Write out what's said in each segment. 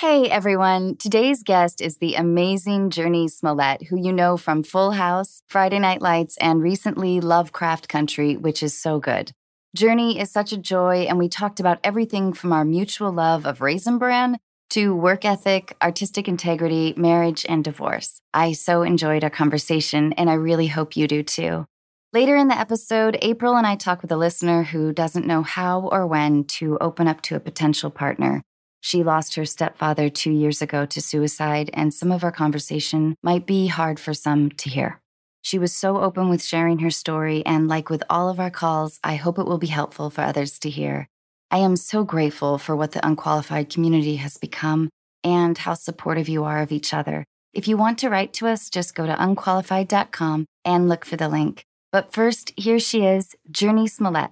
Hey everyone, today's guest is the amazing Jurnee Smollett, who you know from Full House, Friday Night Lights, and recently Lovecraft Country, which is so good. Jurnee is such a joy, and we talked about everything from our mutual love of Raisin Bran to work ethic, artistic integrity, marriage, and divorce. I so enjoyed our conversation, and I really hope you do too. Later in the episode, April and I talk with a listener who doesn't know how or when to open up to a potential partner. She lost her stepfather two years ago to suicide, and some of our conversation might be hard for some to hear. She was so open with sharing her story, and like with all of our calls, I hope it will be helpful for others to hear. I am so grateful for what the unqualified community has become and how supportive you are of each other. If you want to write to us, just go to unqualified.com and look for the link. But first, here she is, Jurnee Smollett.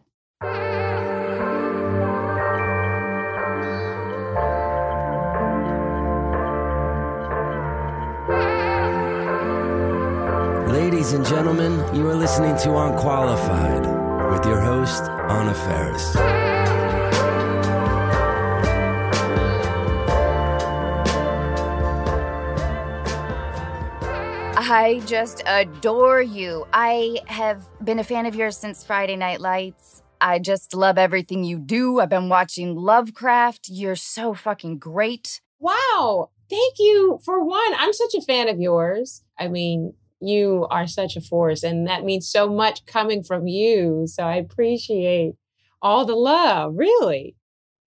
Ladies and gentlemen, you are listening to Unqualified with your host, Anna Faris. I just adore you. I have been a fan of yours since Friday Night Lights. I just love everything you do. I've been watching Lovecraft. You're so fucking great. Wow. Thank you. For one, I'm such a fan of yours. I mean, you are such a force, and that means so much coming from you. So I appreciate all the love, really.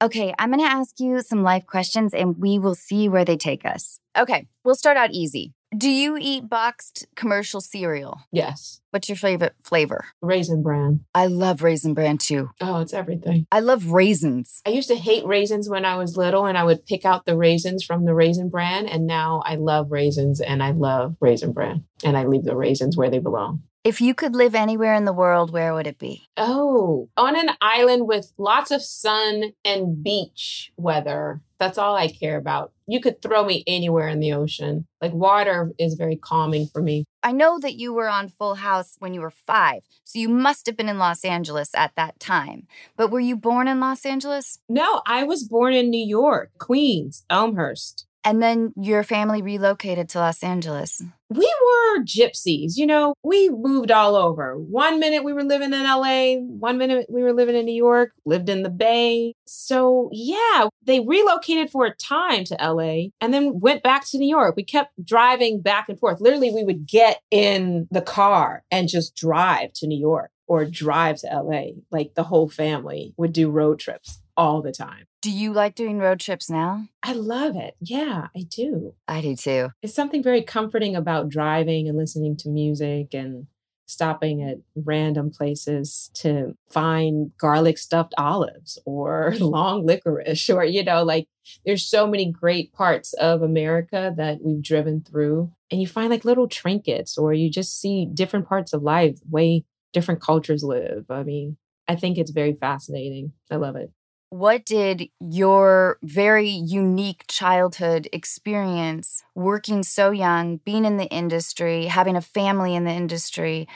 Okay, I'm going to ask you some life questions and we will see where they take us. Okay, we'll start out easy. Do you eat boxed commercial cereal? Yes. What's your favorite flavor? Raisin bran. I love raisin bran too. Oh, it's everything. I love raisins. I used to hate raisins when I was little and I would pick out the raisins from the raisin bran. And now I love raisins and I love raisin bran. And I leave the raisins where they belong. If you could live anywhere in the world, where would it be? Oh, on an island with lots of sun and beach weather. That's all I care about. You could throw me anywhere in the ocean. Like water is very calming for me. I know that you were on Full House when you were five, so you must have been in Los Angeles at that time. But were you born in Los Angeles? No, I was born in New York, Queens, Elmhurst. And then your family relocated to Los Angeles. We were gypsies, you know, we moved all over. One minute we were living in LA, one minute we were living in New York, lived in the Bay. So, yeah, they relocated for a time to LA and then went back to New York. We kept driving back and forth. Literally, we would get in the car and just drive to New York or drive to LA. Like the whole family would do road trips all the time. Do you like doing road trips now? I love it. Yeah, I do. I do too. It's something very comforting about driving and listening to music and stopping at random places to find garlic stuffed olives or long licorice or you know like there's so many great parts of America that we've driven through and you find like little trinkets or you just see different parts of life way different cultures live. I mean, I think it's very fascinating. I love it. What did your very unique childhood experience, working so young, being in the industry, having a family in the industry,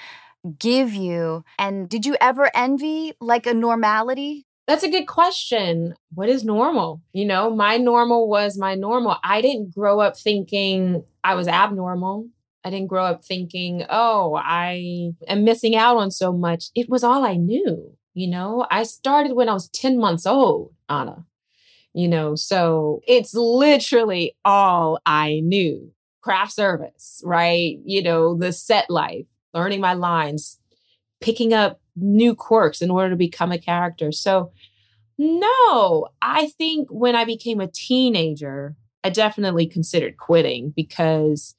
give you? And did you ever envy like a normality? That's a good question. What is normal? You know, my normal was my normal. I didn't grow up thinking I was abnormal. I didn't grow up thinking, oh, I am missing out on so much. It was all I knew. You know, I started when I was 10 months old, Anna. You know, so it's literally all I knew. Craft service, right? You know, the set life, learning my lines, picking up new quirks in order to become a character. So, no, I think when I became a teenager, I definitely considered quitting because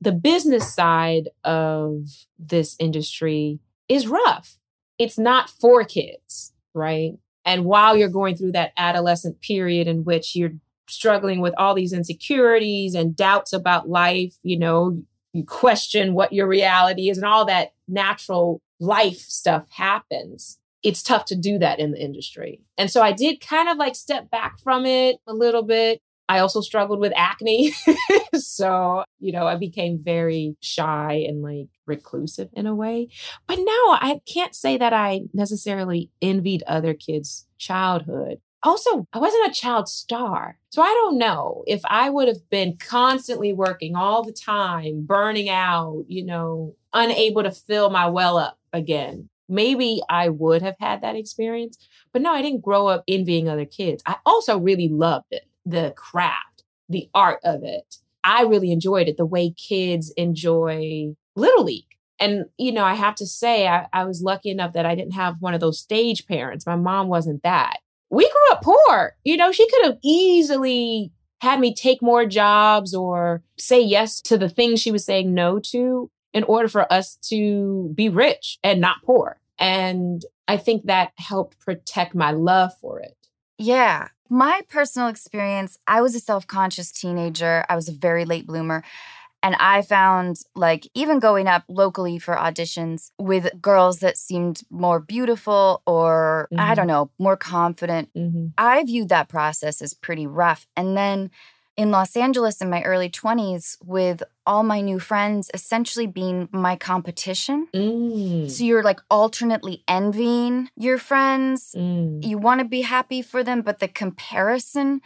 the business side of this industry is rough. It's not for kids, right? And while you're going through that adolescent period in which you're struggling with all these insecurities and doubts about life, you know, you question what your reality is and all that natural life stuff happens. It's tough to do that in the industry. And so I did kind of like step back from it a little bit I also struggled with acne. so, you know, I became very shy and like reclusive in a way. But no, I can't say that I necessarily envied other kids' childhood. also, I wasn't a child star. So I don't know if I would have been constantly working all the time, burning out, you know, unable to fill my well up again. Maybe I would have had that experience. But no, I didn't grow up envying other kids. I also really loved it the craft, the art of it. I really enjoyed it the way kids enjoy Little League. And, you know, I have to say, I, I was lucky enough that I didn't have one of those stage parents. My mom wasn't that. We grew up poor. You know, she could have easily had me take more jobs or say yes to the things she was saying no to in order for us to be rich and not poor. And I think that helped protect my love for it. Yeah. My personal experience, I was a self conscious teenager. I was a very late bloomer. And I found, like, even going up locally for auditions with girls that seemed more beautiful or, mm-hmm. I don't know, more confident, mm-hmm. I viewed that process as pretty rough. And then in Los Angeles in my early 20s with all my new friends essentially being my competition. Mm. So you're like alternately envying your friends. Mm. You want to be happy for them, but the comparison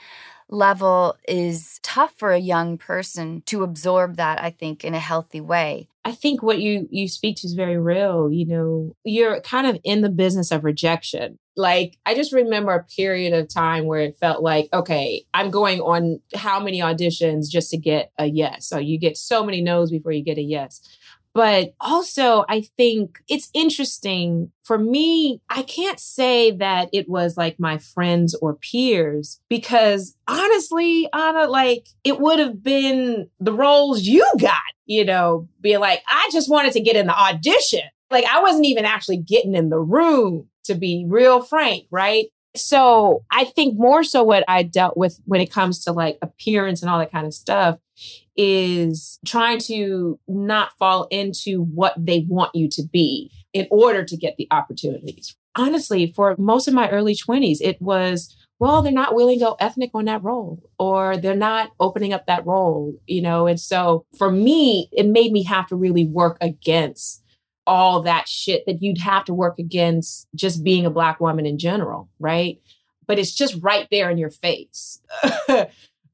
level is tough for a young person to absorb that i think in a healthy way i think what you you speak to is very real you know you're kind of in the business of rejection like, I just remember a period of time where it felt like, okay, I'm going on how many auditions just to get a yes. So you get so many no's before you get a yes. But also, I think it's interesting for me. I can't say that it was like my friends or peers because honestly, Anna, like it would have been the roles you got, you know, being like, I just wanted to get in the audition. Like I wasn't even actually getting in the room to be real frank, right? So I think more so what I dealt with when it comes to like appearance and all that kind of stuff is trying to not fall into what they want you to be in order to get the opportunities. Honestly, for most of my early 20s, it was, well, they're not willing to go ethnic on that role or they're not opening up that role, you know? And so for me, it made me have to really work against all that shit that you'd have to work against just being a black woman in general, right? But it's just right there in your face.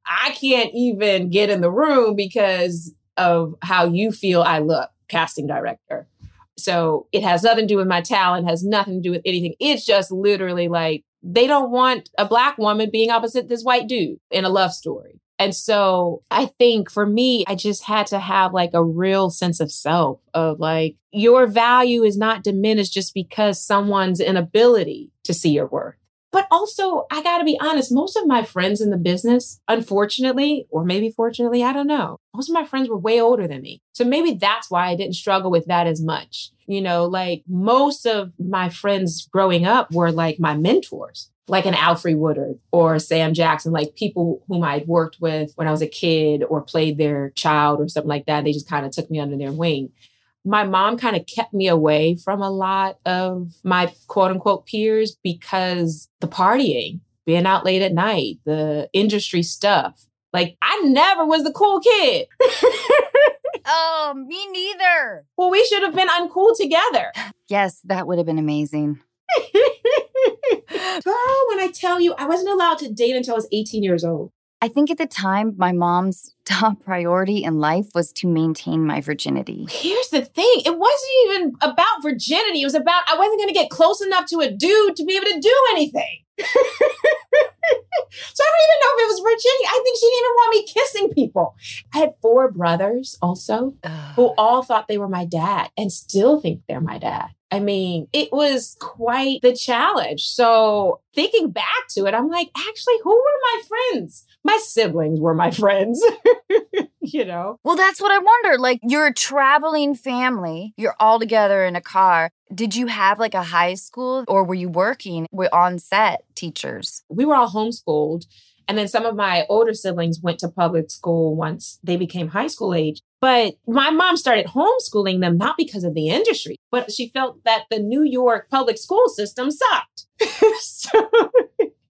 I can't even get in the room because of how you feel I look, casting director. So it has nothing to do with my talent, has nothing to do with anything. It's just literally like they don't want a black woman being opposite this white dude in a love story. And so I think for me, I just had to have like a real sense of self of like, your value is not diminished just because someone's inability to see your worth. But also, I got to be honest, most of my friends in the business, unfortunately, or maybe fortunately, I don't know, most of my friends were way older than me. So maybe that's why I didn't struggle with that as much. You know, like most of my friends growing up were like my mentors like an Alfre Woodard or Sam Jackson, like people whom I'd worked with when I was a kid or played their child or something like that. They just kind of took me under their wing. My mom kind of kept me away from a lot of my quote unquote peers because the partying, being out late at night, the industry stuff. Like I never was the cool kid. oh, me neither. Well, we should have been uncool together. Yes, that would have been amazing. Girl, when I tell you, I wasn't allowed to date until I was 18 years old. I think at the time, my mom's top priority in life was to maintain my virginity. Here's the thing it wasn't even about virginity. It was about I wasn't going to get close enough to a dude to be able to do anything. so I don't even know if it was virginity. I think she didn't even want me kissing people. I had four brothers also who all thought they were my dad and still think they're my dad. I mean, it was quite the challenge. So thinking back to it, I'm like, actually, who were my friends? My siblings were my friends, you know? Well, that's what I wonder. Like, you're a traveling family, you're all together in a car. Did you have like a high school or were you working with on set teachers? We were all homeschooled. And then some of my older siblings went to public school once they became high school age. But my mom started homeschooling them not because of the industry, but she felt that the New York public school system sucked. so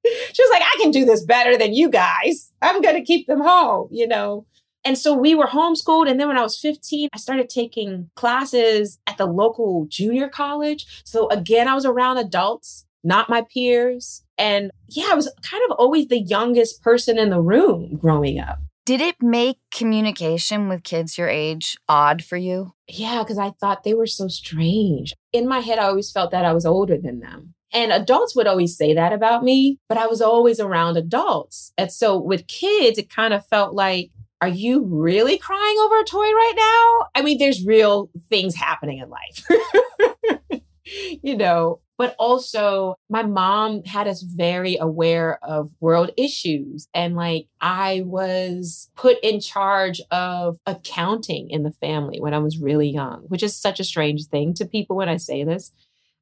she was like, I can do this better than you guys. I'm going to keep them home, you know. And so we were homeschooled. And then when I was 15, I started taking classes at the local junior college. So again, I was around adults, not my peers. And yeah, I was kind of always the youngest person in the room growing up. Did it make communication with kids your age odd for you? Yeah, because I thought they were so strange. In my head, I always felt that I was older than them. And adults would always say that about me, but I was always around adults. And so with kids, it kind of felt like, are you really crying over a toy right now? I mean, there's real things happening in life. you know, but also my mom had us very aware of world issues. And like I was put in charge of accounting in the family when I was really young, which is such a strange thing to people when I say this.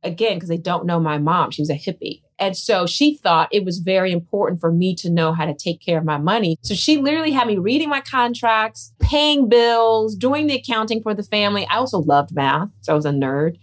Again, because they don't know my mom. She was a hippie. And so she thought it was very important for me to know how to take care of my money. So she literally had me reading my contracts, paying bills, doing the accounting for the family. I also loved math. So I was a nerd.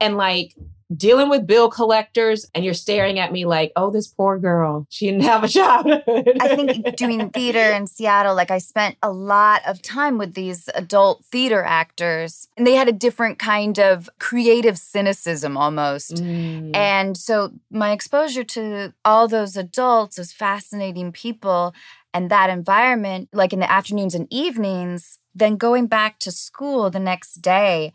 And like dealing with bill collectors and you're staring at me like, oh, this poor girl, she didn't have a childhood. I think doing theater in Seattle, like I spent a lot of time with these adult theater actors, and they had a different kind of creative cynicism almost. Mm. And so my exposure to all those adults, those fascinating people, and that environment, like in the afternoons and evenings, then going back to school the next day,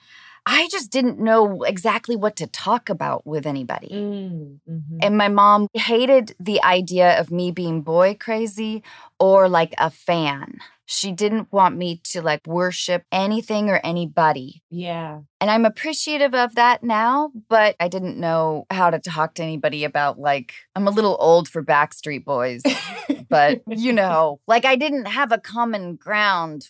I just didn't know exactly what to talk about with anybody. Mm, hmm And my mom hated the idea of me being boy crazy or like a fan. She didn't want me to like worship anything or anybody. Yeah. And I'm appreciative of that now, but I didn't know how to talk to anybody about like, I'm a little old for Backstreet Boys, but you know, like I didn't have a common ground.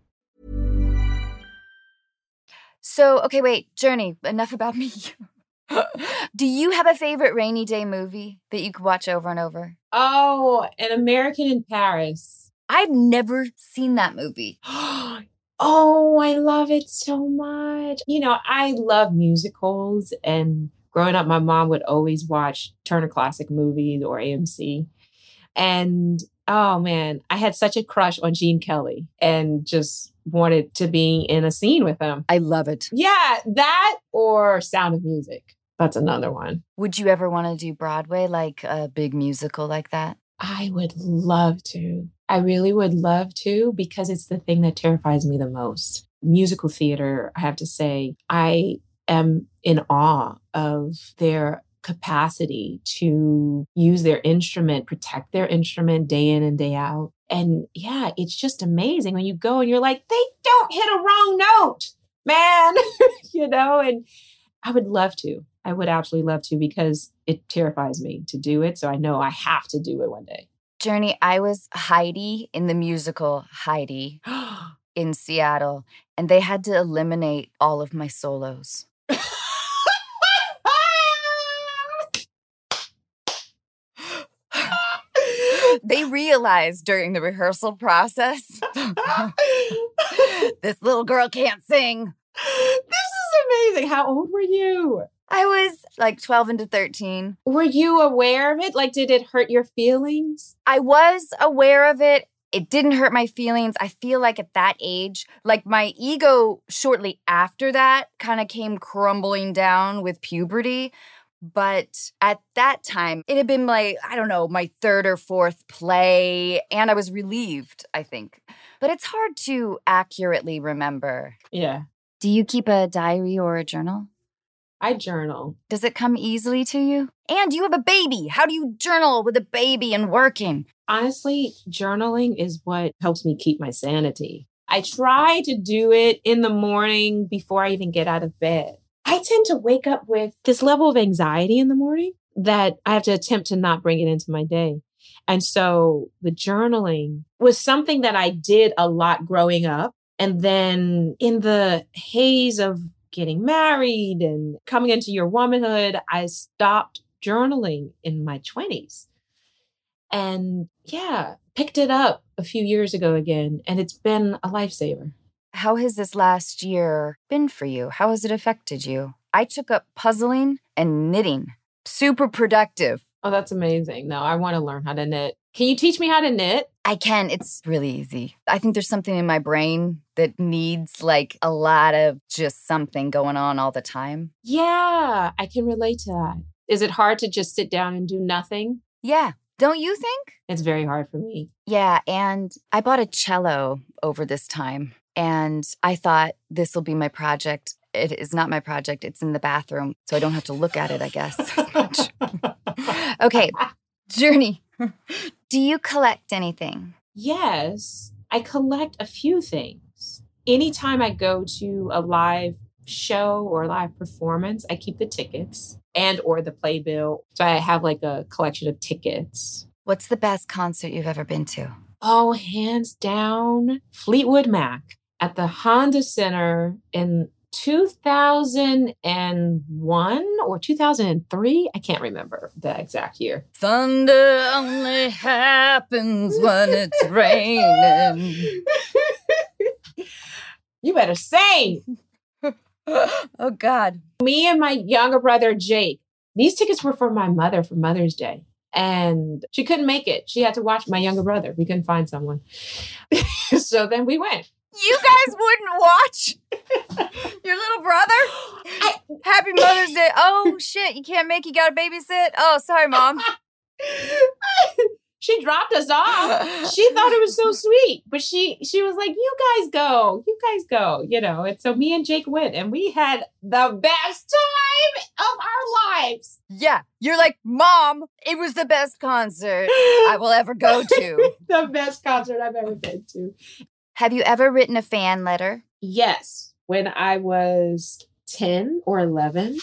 So, okay, wait, Jurnee, enough about me. Do you have a favorite rainy day movie that you could watch over and over? Oh, An American in Paris. I've never seen that movie. oh, I love it so much. You know, I love musicals, and growing up, my mom would always watch Turner Classic Movies or AMC. And oh man, I had such a crush on Gene Kelly and just wanted to be in a scene with him. I love it. Yeah, that or Sound of Music. That's another one. Would you ever want to do Broadway, like a big musical like that? I would love to. I really would love to because it's the thing that terrifies me the most. Musical theater, I have to say, I am in awe of their capacity to use their instrument, protect their instrument day in and day out. And yeah, it's just amazing when you go and you're like, they don't hit a wrong note, man, you know? And I would love to. I would absolutely love to because it terrifies me to do it. So I know I have to do it one day. Jurnee, I was Heidi in the musical Heidi in Seattle, and they had to eliminate all of my solos. they realized during the rehearsal process this little girl can't sing. This is amazing. How old were you? I was like 12 into 13. Were you aware of it? Like, did it hurt your feelings? I was aware of it. It didn't hurt my feelings. I feel like at that age, like my ego shortly after that kind of came crumbling down with puberty. But at that time, it had been my, I don't know, my third or fourth play, and I was relieved, I think. But it's hard to accurately remember. Yeah. Do you keep a diary or a journal? I journal. Does it come easily to you? And you have a baby. How do you journal with a baby and working? Honestly, journaling is what helps me keep my sanity. I try to do it in the morning before I even get out of bed. I tend to wake up with this level of anxiety in the morning that I have to attempt to not bring it into my day. And so the journaling was something that I did a lot growing up. And then in the haze of getting married and coming into your womanhood, I stopped journaling in my 20s. And yeah, picked it up a few years ago again, and it's been a lifesaver. How has this last year been for you? How has it affected you? I took up puzzling and knitting. Super productive. Oh, that's amazing. No, I want to learn how to knit. Can you teach me how to knit? I can. It's really easy. I think there's something in my brain that needs like a lot of just something going on all the time. Yeah, I can relate to that. Is it hard to just sit down and do nothing? Yeah. Don't you think? It's very hard for me. Yeah. And I bought a cello over this time. And I thought this will be my project. It is not my project. It's in the bathroom. So I don't have to look at it, I guess, okay. Jurnee. Do you collect anything? Yes, I collect a few things. Anytime I go to a live show or live performance, I keep the tickets and or the playbill. So I have like a collection of tickets. What's the best concert you've ever been to? Oh, hands down, Fleetwood Mac at the Honda Center in 2001 or 2003. I can't remember the exact year. Thunder only happens when it's raining. you better sing. oh, God. Me and my younger brother, Jake, these tickets were for my mother for Mother's Day. And she couldn't make it. She had to watch my younger brother. We couldn't find someone. so then we went. You guys wouldn't watch your little brother? I, Happy Mother's Day. Oh, shit. You can't make, you got to babysit? Oh, sorry, mom. she dropped us off. She thought it was so sweet, but she she was like, "You guys go, you guys go," you know. And so me and Jake went, and we had the best time of our lives. Yeah, you're like, "Mom, it was the best concert I will ever go to." the best concert I've ever been to. Have you ever written a fan letter? Yes. When I was 10 or 11,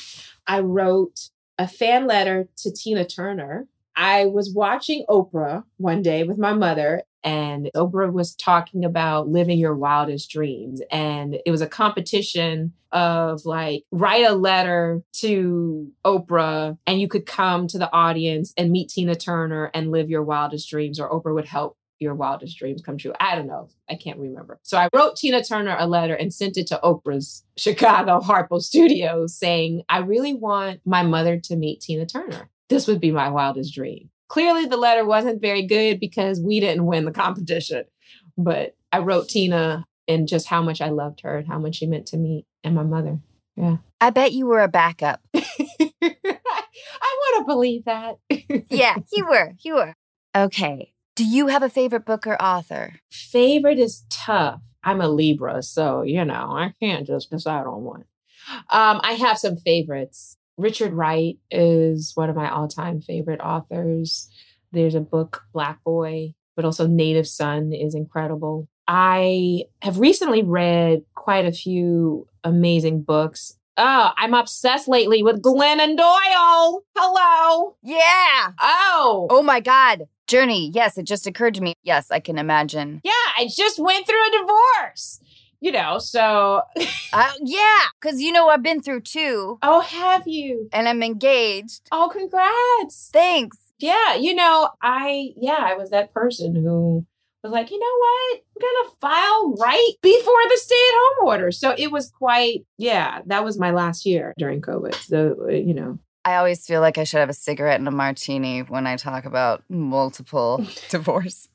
I wrote a fan letter to Tina Turner. I was watching Oprah one day with my mother, and Oprah was talking about living your wildest dreams. And it was a competition of like, write a letter to Oprah, and you could come to the audience and meet Tina Turner and live your wildest dreams, or Oprah would help your wildest dreams come true. I don't know. I can't remember. So I wrote Tina Turner a letter and sent it to Oprah's Chicago Harpo Studios saying, I really want my mother to meet Tina Turner. This would be my wildest dream. Clearly, the letter wasn't very good because we didn't win the competition. But I wrote Tina and just how much I loved her and how much she meant to me and my mother. Yeah. I bet you were a backup. I want to believe that. yeah, you were. You were. Okay. Do you have a favorite book or author? Favorite is tough. I'm a Libra, so you know, I can't just decide on one. Um, I have some favorites. Richard Wright is one of my all-time favorite authors. There's a book, Black Boy, but also Native Son is incredible. I have recently read quite a few amazing books. Oh, I'm obsessed lately with Glennon Doyle. Hello. Yeah. Oh. Oh my God. Jurnee, yes, it just occurred to me. Yes, I can imagine. Yeah, I just went through a divorce. You know, so uh, yeah, because you know I've been through two. Oh, have you? And I'm engaged. Oh, congrats! Thanks. Yeah, you know, I yeah, I was that person who was like, you know what, I'm gonna file right before the stay-at-home order. So it was quite yeah, that was my last year during COVID. So you know, I always feel like I should have a cigarette and a martini when I talk about multiple divorces.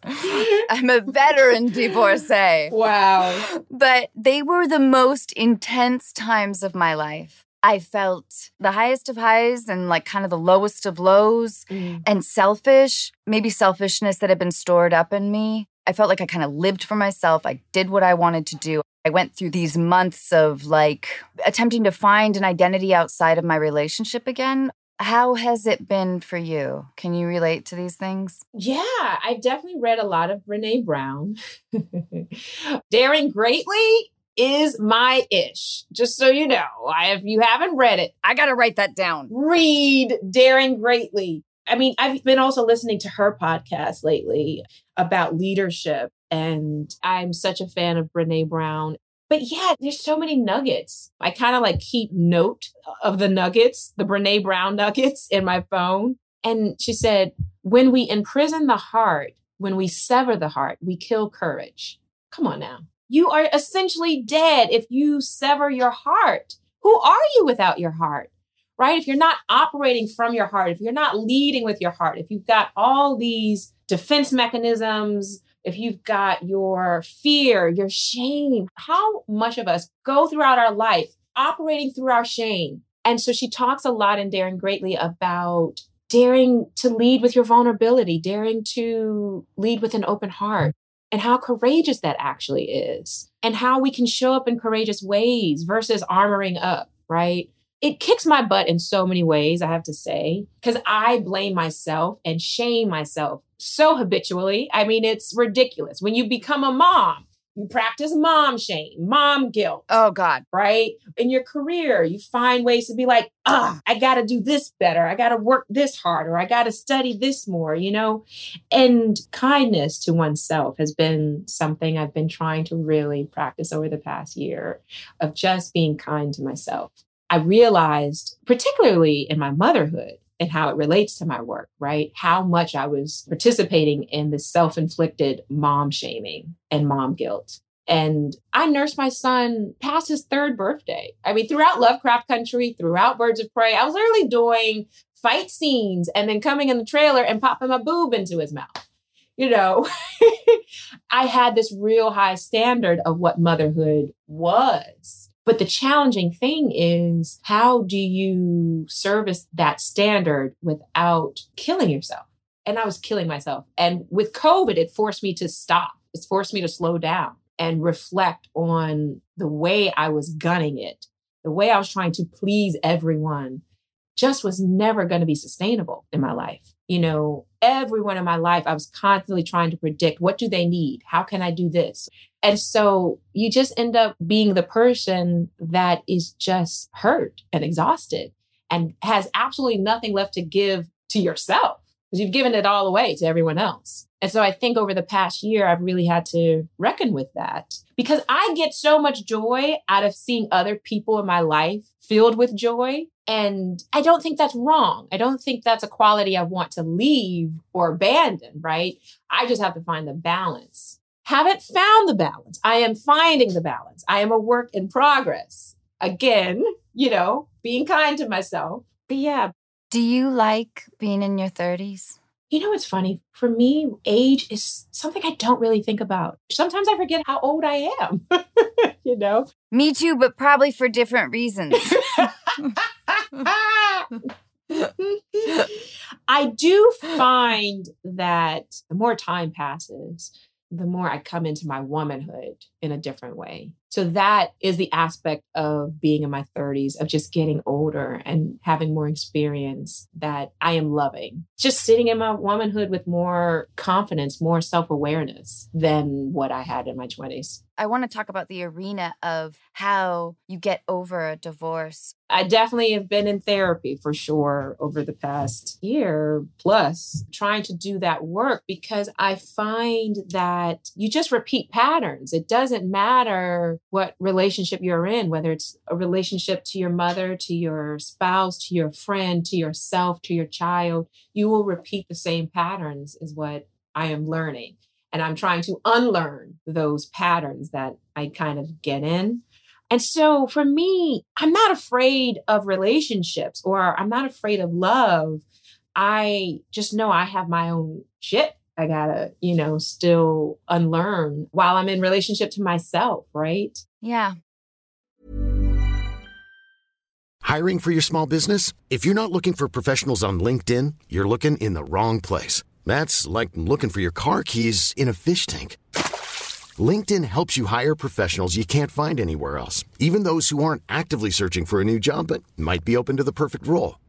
I'm a veteran divorcee. Wow. But they were the most intense times of my life. I felt the highest of highs and like kind of the lowest of lows mm. and selfish, maybe selfishness that had been stored up in me. I felt like I kind of lived for myself. I did what I wanted to do. I went through these months of like attempting to find an identity outside of my relationship again. How has it been for you? Can you relate to these things? Yeah, I've definitely read a lot of Brene Brown. Daring Greatly is my ish. Just so you know, I, if you haven't read it, I got to write that down. Read Daring Greatly. I mean, I've been also listening to her podcast lately about leadership. And I'm such a fan of Brene Brown. But yeah, there's so many nuggets. I kind of like keep note of the nuggets, the Brene Brown nuggets in my phone. And she said, when we imprison the heart, when we sever the heart, we kill courage. Come on now. You are essentially dead if you sever your heart. Who are you without your heart? Right? If you're not operating from your heart, if you're not leading with your heart, if you've got all these defense mechanisms, if you've got your fear, your shame, how much of us go throughout our life operating through our shame? And so she talks a lot in Daring Greatly about daring to lead with your vulnerability, daring to lead with an open heart, and how courageous that actually is, and how we can show up in courageous ways versus armoring up, right? It kicks my butt in so many ways, I have to say, because I blame myself and shame myself so habitually. I mean, it's ridiculous. When you become a mom, you practice mom shame, mom guilt. Oh, God. Right? In your career, you find ways to be like, ah, I got to do this better. I got to work this harder. I got to study this more, you know? And kindness to oneself has been something I've been trying to really practice over the past year of just being kind to myself. I realized, particularly in my motherhood, and how it relates to my work, right? How much I was participating in the self inflicted mom shaming and mom guilt. And I nursed my son past his third birthday. I mean, throughout Lovecraft Country, throughout Birds of Prey, I was literally doing fight scenes and then coming in the trailer and popping my boob into his mouth. You know, I had this real high standard of what motherhood was but the challenging thing is how do you service that standard without killing yourself? And I was killing myself. And with COVID, it forced me to stop. It's forced me to slow down and reflect on the way I was gunning it, the way I was trying to please everyone just was never going to be sustainable in my life. You know, everyone in my life, I was constantly trying to predict what do they need? How can I do this? And so you just end up being the person that is just hurt and exhausted and has absolutely nothing left to give to yourself because you've given it all away to everyone else. And so I think over the past year, I've really had to reckon with that because I get so much joy out of seeing other people in my life filled with joy. And I don't think that's wrong. I don't think that's a quality I want to leave or abandon, right? I just have to find the balance. Haven't found the balance. I am finding the balance. I am a work in progress. Again, you know, being kind to myself. But yeah. Do you like being in your 30s? You know, it's funny. For me, age is something I don't really think about. Sometimes I forget how old I am, you know? Me too, but probably for different reasons. I do find that the more time passes, the more I come into my womanhood in a different way. So that is the aspect of being in my 30s, of just getting older and having more experience that I am loving. Just sitting in my womanhood with more confidence, more self awareness than what I had in my 20s. I want to talk about the arena of how you get over a divorce. I definitely have been in therapy for sure over the past year plus, trying to do that work because I find that you just repeat patterns. It doesn't matter what relationship you're in, whether it's a relationship to your mother, to your spouse, to your friend, to yourself, to your child, you will repeat the same patterns, is what I am learning. And I'm trying to unlearn those patterns that I kind of get in. And so for me, I'm not afraid of relationships or I'm not afraid of love. I just know I have my own shit I gotta, you know, still unlearn while I'm in relationship to myself, right? Yeah. Hiring for your small business? If you're not looking for professionals on LinkedIn, you're looking in the wrong place. That's like looking for your car keys in a fish tank. LinkedIn helps you hire professionals you can't find anywhere else, even those who aren't actively searching for a new job but might be open to the perfect role.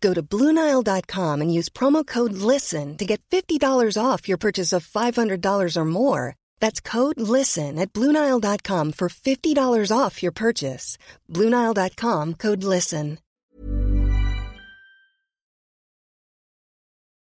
Go to Bluenile.com and use promo code LISTEN to get $50 off your purchase of $500 or more. That's code LISTEN at Bluenile.com for $50 off your purchase. Bluenile.com code LISTEN.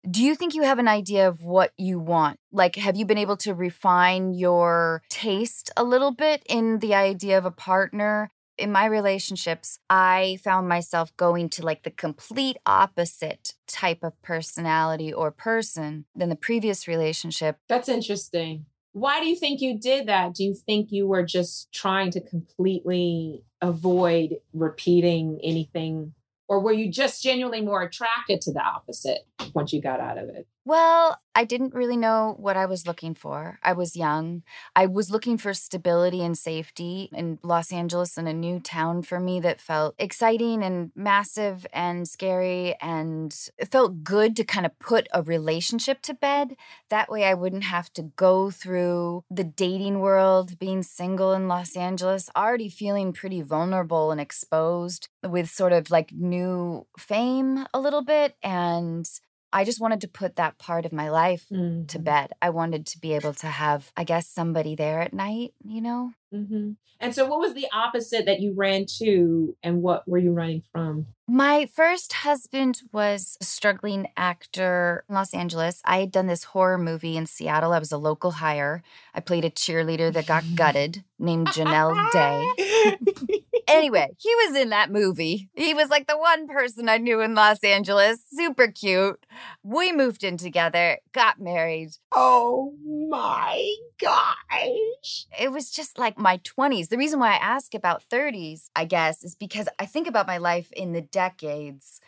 Do you think you have an idea of what you want? Like, have you been able to refine your taste a little bit in the idea of a partner? In my relationships, I found myself going to like the complete opposite type of personality or person than the previous relationship. That's interesting. Why do you think you did that? Do you think you were just trying to completely avoid repeating anything? Or were you just genuinely more attracted to the opposite once you got out of it? Well, I didn't really know what I was looking for. I was young. I was looking for stability and safety in Los Angeles in a new town for me that felt exciting and massive and scary. And it felt good to kind of put a relationship to bed. That way I wouldn't have to go through the dating world, being single in Los Angeles, already feeling pretty vulnerable and exposed with sort of like new fame a little bit. And I just wanted to put that part of my life Mm-hmm. to bed. I wanted to be able to have, I guess, somebody there at night, you know? hmm And so, what was the opposite that you ran to, and what were you running from? My first husband was a struggling actor in Los Angeles. I had done this horror movie in Seattle. I was a local hire. I played a cheerleader that got gutted named Janelle Day. Anyway, he was in that movie. He was like the one person I knew in Los Angeles. Super cute. We moved in together, got married. oh my gosh. it was just like my 20s. The reason why I ask about 30s, I guess, is because I think about my life in the decades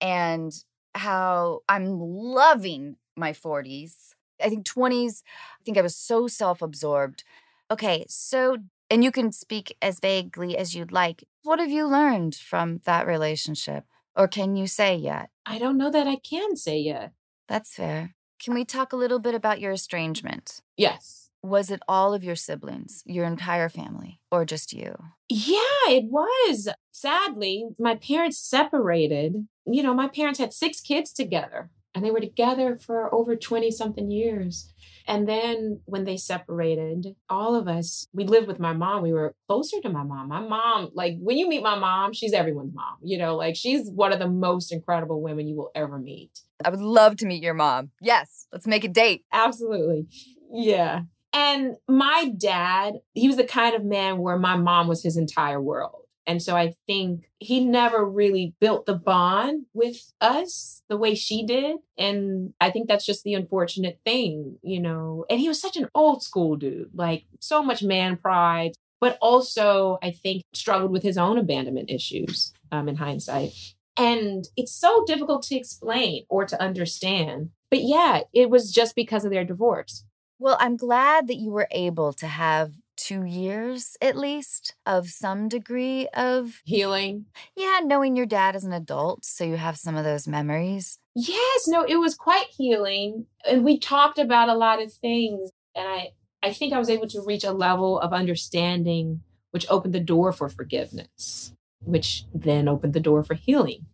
and how I'm loving my 40s. I think 20s, I think I was so self absorbed. Okay, so, and you can speak as vaguely as you'd like. What have you learned from that relationship? Or can you say yet? I don't know that I can say yet. That's fair. Can we talk a little bit about your estrangement? Yes. Was it all of your siblings, your entire family, or just you? Yeah, it was. Sadly, my parents separated. You know, my parents had six kids together and they were together for over 20 something years. And then when they separated, all of us, we lived with my mom. We were closer to my mom. My mom, like when you meet my mom, she's everyone's mom. You know, like she's one of the most incredible women you will ever meet. I would love to meet your mom. Yes, let's make a date. Absolutely. Yeah. And my dad, he was the kind of man where my mom was his entire world. And so I think he never really built the bond with us the way she did. And I think that's just the unfortunate thing, you know. And he was such an old school dude, like so much man pride, but also I think struggled with his own abandonment issues um, in hindsight. And it's so difficult to explain or to understand. But yeah, it was just because of their divorce. Well, I'm glad that you were able to have two years at least of some degree of, Healing. yeah, knowing your dad as an adult. So you have some of those memories. Yes, no, it was quite healing. And we talked about a lot of things. And I, I think I was able to reach a level of understanding which opened the door for forgiveness, which then opened the door for healing.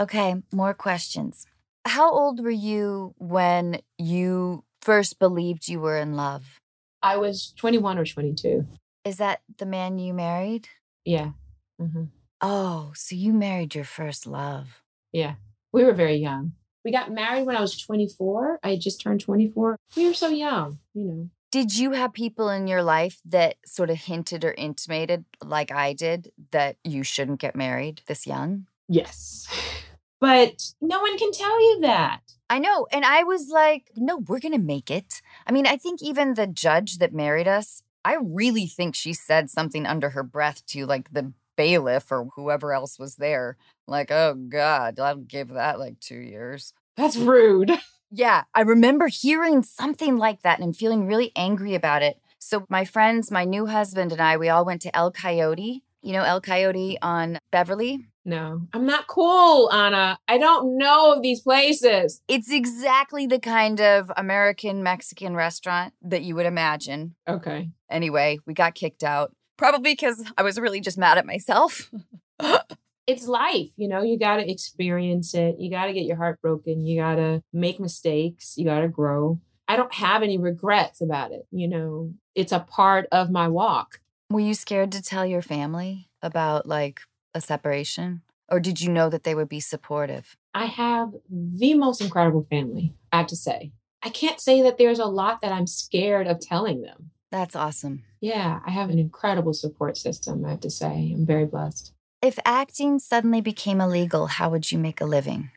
Okay, more questions. How old were you when you first believed you were in love? I was 21 or 22. Is that the man you married? Yeah. hmm Oh, so you married your first love. Yeah. We were very young. We got married when I was 24. I just turned 24. We were so young, you know. Did you have people in your life that sort of hinted or intimated, like I did, that you shouldn't get married this young? Yes. But no one can tell you that. I know. And I was like, no, we're going to make it. I mean, I think even the judge that married us, I really think she said something under her breath to like the bailiff or whoever else was there. Like, oh God, I'll give that like two years. That's rude. Yeah, I remember hearing something like that and feeling really angry about it. So, my friends, my new husband, and I, we all went to El Coyote. You know, El Coyote on Beverly? No, I'm not cool, Anna. I don't know of these places. It's exactly the kind of American Mexican restaurant that you would imagine. Okay. Anyway, we got kicked out. Probably because I was really just mad at myself. it's life, you know, you got to experience it. You got to get your heart broken. You got to make mistakes. You got to grow. I don't have any regrets about it. You know, it's a part of my walk. Were you scared to tell your family about like a separation? Or did you know that they would be supportive? I have the most incredible family, I have to say. I can't say that there's a lot that I'm scared of telling them. That's awesome. Yeah, I have an incredible support system, I have to say. I'm very blessed. If acting suddenly became illegal, how would you make a living?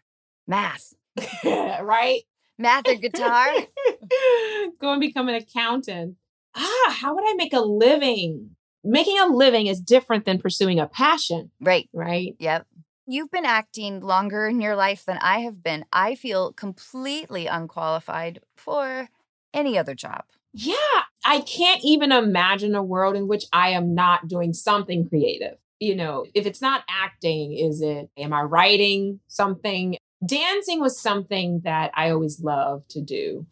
Math. right? Math or guitar? Go and become an accountant. Ah, how would I make a living? Making a living is different than pursuing a passion. Right. Right. Yep. You've been acting longer in your life than I have been. I feel completely unqualified for any other job. Yeah, I can't even imagine a world in which I am not doing something creative. You know, if it's not acting, is it, am I writing something? Dancing was something that I always loved to do.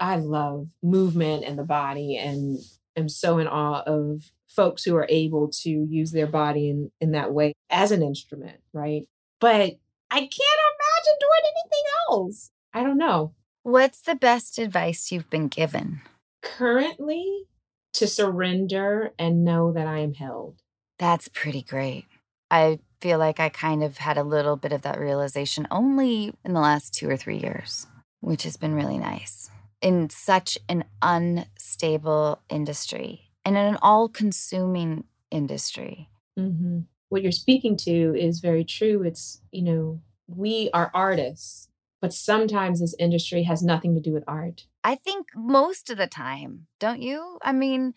I love movement and the body and am so in awe of folks who are able to use their body in, in that way as an instrument, right? But I can't imagine doing anything else. I don't know. What's the best advice you've been given? Currently, to surrender and know that I am held. That's pretty great. I feel like I kind of had a little bit of that realization only in the last two or three years, which has been really nice. In such an unstable industry and in an all consuming industry. Mm-hmm. What you're speaking to is very true. It's, you know, we are artists, but sometimes this industry has nothing to do with art. I think most of the time, don't you? I mean,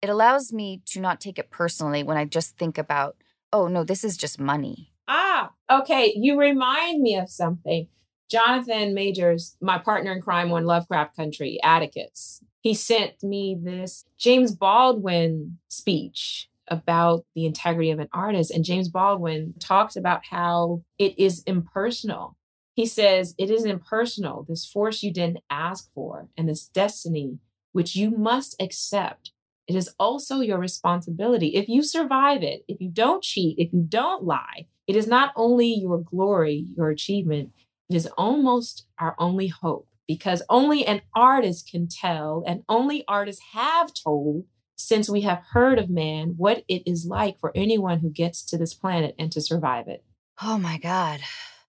it allows me to not take it personally when I just think about, oh, no, this is just money. Ah, okay. You remind me of something. Jonathan Majors, my partner in crime on Lovecraft Country, Atticus, he sent me this James Baldwin speech about the integrity of an artist. And James Baldwin talks about how it is impersonal. He says, It is impersonal, this force you didn't ask for, and this destiny which you must accept. It is also your responsibility. If you survive it, if you don't cheat, if you don't lie, it is not only your glory, your achievement, it is almost our only hope because only an artist can tell, and only artists have told since we have heard of man what it is like for anyone who gets to this planet and to survive it. Oh my God.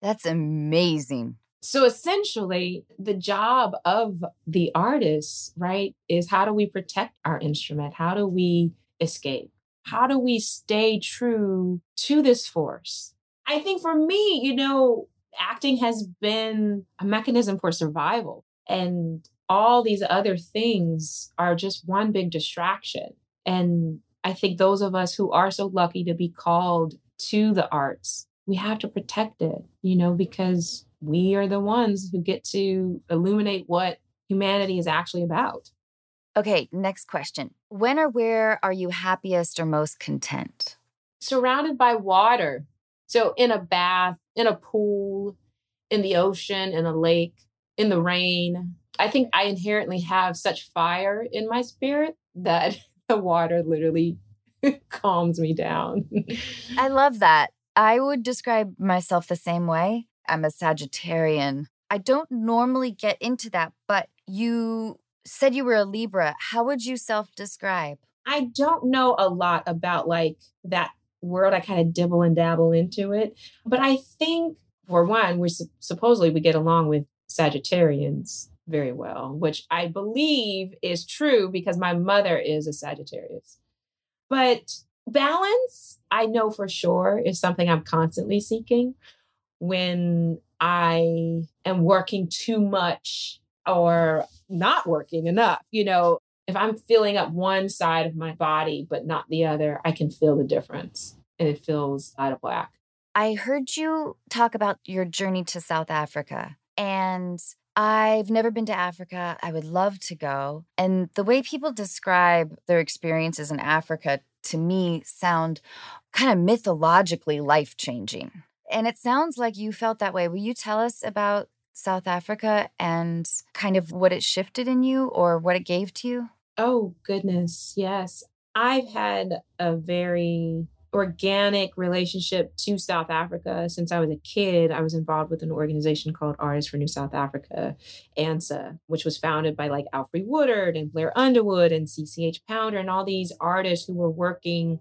That's amazing. So essentially, the job of the artist, right, is how do we protect our instrument? How do we escape? How do we stay true to this force? I think for me, you know, acting has been a mechanism for survival. And all these other things are just one big distraction. And I think those of us who are so lucky to be called to the arts, we have to protect it, you know, because we are the ones who get to illuminate what humanity is actually about. Okay, next question. When or where are you happiest or most content? Surrounded by water. So, in a bath, in a pool, in the ocean, in a lake, in the rain. I think I inherently have such fire in my spirit that the water literally calms me down. I love that. I would describe myself the same way. I'm a Sagittarian. I don't normally get into that, but you said you were a Libra. How would you self describe? I don't know a lot about like that world. I kind of dibble and dabble into it. But I think, for one, we're supposedly we get along with Sagittarians very well, which I believe is true because my mother is a Sagittarius. But balance, I know for sure, is something I'm constantly seeking when I am working too much or not working enough. You know, if I'm filling up one side of my body but not the other, I can feel the difference and it feels out of whack. I heard you talk about your journey to South Africa, and I've never been to Africa. I would love to go. And the way people describe their experiences in Africa to me sound kind of mythologically life changing. And it sounds like you felt that way. Will you tell us about South Africa and kind of what it shifted in you or what it gave to you? Oh, goodness. Yes. I've had a very organic relationship to South Africa since I was a kid. I was involved with an organization called Artists for New South Africa, ANSA, which was founded by like Alfre Woodard and Blair Underwood and CCH Pounder and all these artists who were working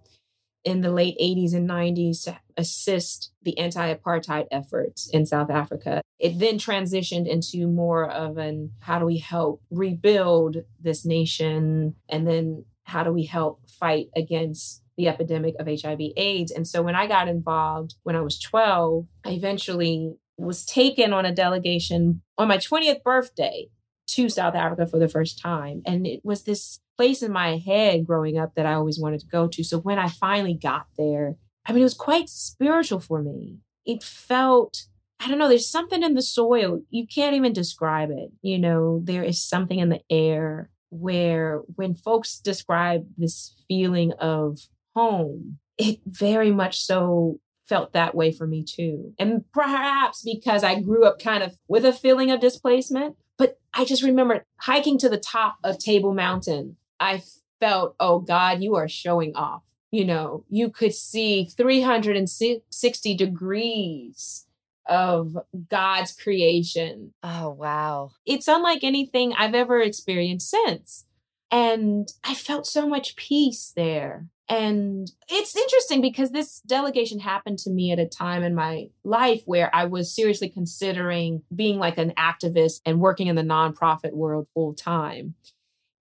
in the late 80s and 90s to assist the anti apartheid efforts in South Africa. It then transitioned into more of an how do we help rebuild this nation? And then how do we help fight against the epidemic of HIV AIDS? And so when I got involved when I was 12, I eventually was taken on a delegation on my 20th birthday to South Africa for the first time. And it was this place in my head growing up that I always wanted to go to. So when I finally got there, I mean, it was quite spiritual for me. It felt, I don't know, there's something in the soil. You can't even describe it. You know, there is something in the air where when folks describe this feeling of home, it very much so felt that way for me too. And perhaps because I grew up kind of with a feeling of displacement, but I just remember hiking to the top of Table Mountain. I felt, oh God, you are showing off. You know, you could see 360 degrees of God's creation. Oh, wow. It's unlike anything I've ever experienced since. And I felt so much peace there. And it's interesting because this delegation happened to me at a time in my life where I was seriously considering being like an activist and working in the nonprofit world full time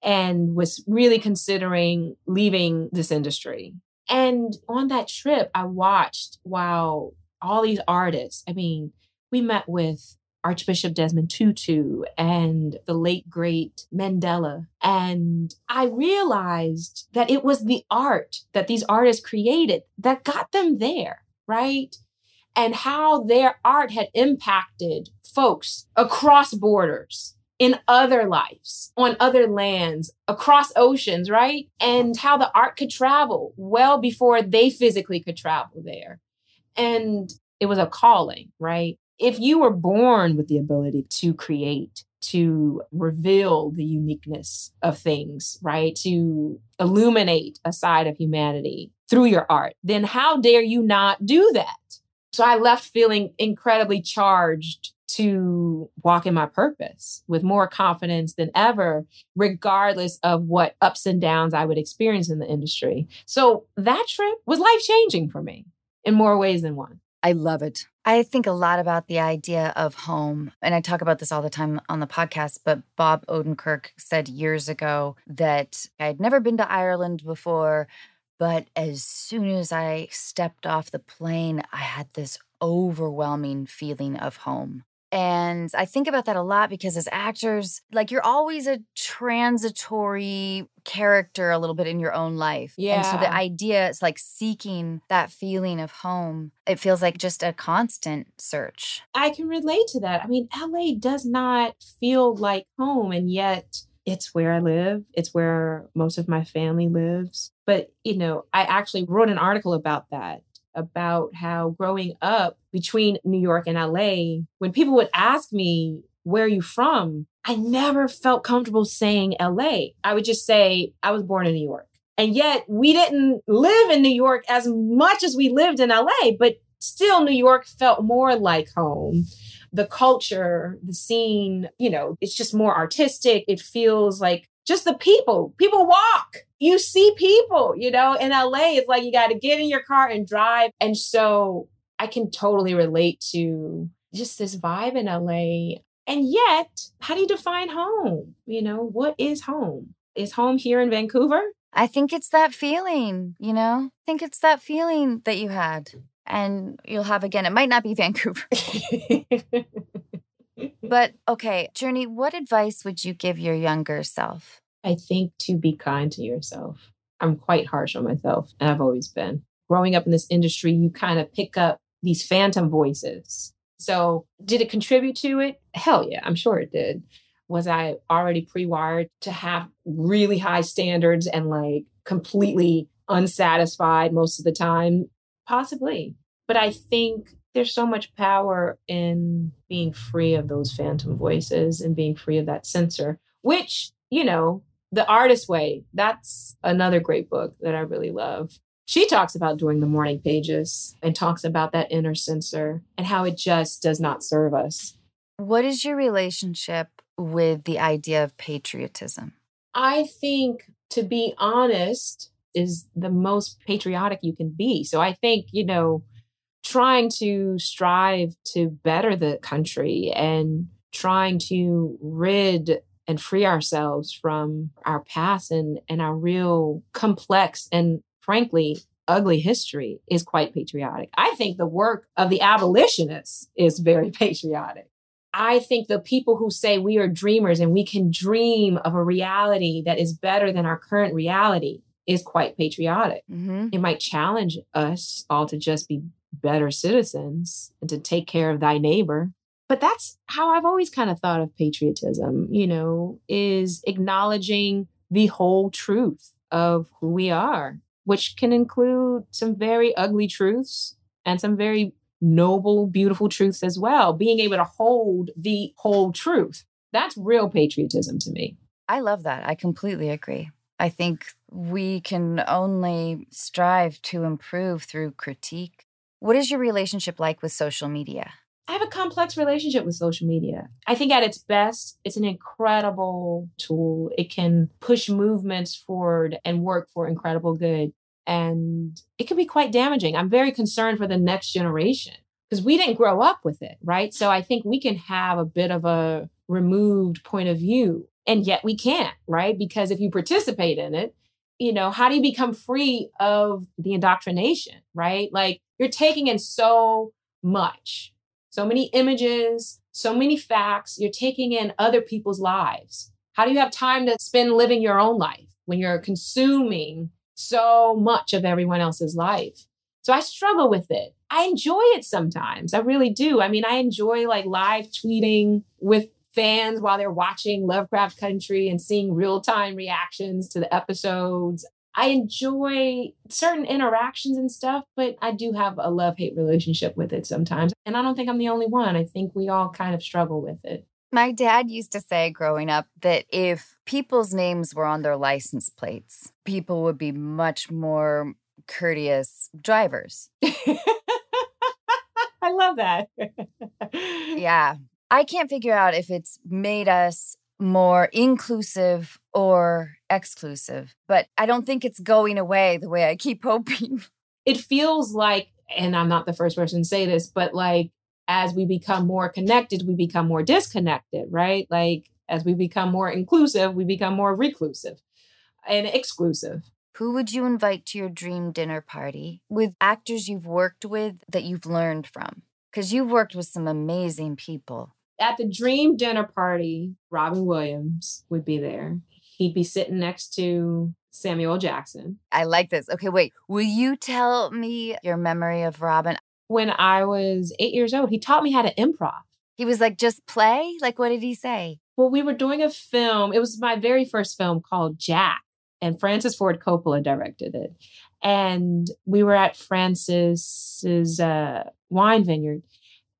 and was really considering leaving this industry. And on that trip, I watched while all these artists, I mean, we met with Archbishop Desmond Tutu and the late great Mandela. And I realized that it was the art that these artists created that got them there, right? And how their art had impacted folks across borders in other lives, on other lands, across oceans, right? And how the art could travel well before they physically could travel there. And it was a calling, right? If you were born with the ability to create, to reveal the uniqueness of things, right? To illuminate a side of humanity through your art, then how dare you not do that? So I left feeling incredibly charged to walk in my purpose with more confidence than ever, regardless of what ups and downs I would experience in the industry. So that trip was life changing for me in more ways than one. I love it. I think a lot about the idea of home. And I talk about this all the time on the podcast, but Bob Odenkirk said years ago that I had never been to Ireland before, but as soon as I stepped off the plane, I had this overwhelming feeling of home. And I think about that a lot because as actors, like you're always a transitory character a little bit in your own life. Yeah. And so the idea is like seeking that feeling of home. It feels like just a constant search. I can relate to that. I mean, LA does not feel like home, and yet it's where I live. It's where most of my family lives. But, you know, I actually wrote an article about that about how growing up between New York and LA, when people would ask me, Where are you from? I never felt comfortable saying LA. I would just say, I was born in New York. And yet we didn't live in New York as much as we lived in LA, but still, New York felt more like home. The culture, the scene, you know, it's just more artistic. It feels like just the people. People walk. You see people, you know, in LA, it's like you got to get in your car and drive. And so I can totally relate to just this vibe in LA. And yet, how do you define home? You know, what is home? Is home here in Vancouver? I think it's that feeling, you know? I think it's that feeling that you had and you'll have again. It might not be Vancouver. but okay, Jurnee, what advice would you give your younger self? I think to be kind to yourself. I'm quite harsh on myself, and I've always been. Growing up in this industry, you kind of pick up these phantom voices. So, did it contribute to it? Hell yeah, I'm sure it did. Was I already pre wired to have really high standards and like completely unsatisfied most of the time? Possibly. But I think there's so much power in being free of those phantom voices and being free of that censor, which, you know, The Artist Way, that's another great book that I really love. She talks about doing the morning pages and talks about that inner censor and how it just does not serve us. What is your relationship with the idea of patriotism? I think, to be honest, is the most patriotic you can be. So I think, you know, trying to strive to better the country and trying to rid and free ourselves from our past and, and our real complex and frankly ugly history is quite patriotic. I think the work of the abolitionists is very patriotic. I think the people who say we are dreamers and we can dream of a reality that is better than our current reality is quite patriotic. Mm-hmm. It might challenge us all to just be better citizens and to take care of thy neighbor. But that's how I've always kind of thought of patriotism, you know, is acknowledging the whole truth of who we are, which can include some very ugly truths and some very noble, beautiful truths as well. Being able to hold the whole truth. That's real patriotism to me. I love that. I completely agree. I think we can only strive to improve through critique. What is your relationship like with social media? I have a complex relationship with social media. I think at its best, it's an incredible tool. It can push movements forward and work for incredible good. And it can be quite damaging. I'm very concerned for the next generation because we didn't grow up with it, right? So I think we can have a bit of a removed point of view. And yet we can't, right? Because if you participate in it, you know, how do you become free of the indoctrination, right? Like you're taking in so much, so many images, so many facts. You're taking in other people's lives. How do you have time to spend living your own life when you're consuming so much of everyone else's life? So I struggle with it. I enjoy it sometimes. I really do. I mean, I enjoy like live tweeting with fans while they're watching Lovecraft Country and seeing real time reactions to the episodes. I enjoy certain interactions and stuff, but I do have a love hate relationship with it sometimes. And I don't think I'm the only one. I think we all kind of struggle with it. My dad used to say growing up that if people's names were on their license plates, people would be much more courteous drivers. I love that. Yeah. I can't figure out if it's made us more inclusive or exclusive, but I don't think it's going away the way I keep hoping. It feels like, and I'm not the first person to say this, but like as we become more connected, we become more disconnected, right? Like as we become more inclusive, we become more reclusive and exclusive. Who would you invite to your dream dinner party with actors you've worked with that you've learned from? Because you've worked with some amazing people. At the dream dinner party, Robin Williams would be there. He'd be sitting next to Samuel Jackson. I like this. Okay, wait. Will you tell me your memory of Robin? When I was eight years old, he taught me how to improv. He was like, just play? Like, what did he say? Well, we were doing a film. It was my very first film called Jack, and Francis Ford Coppola directed it. And we were at Francis's uh, wine vineyard,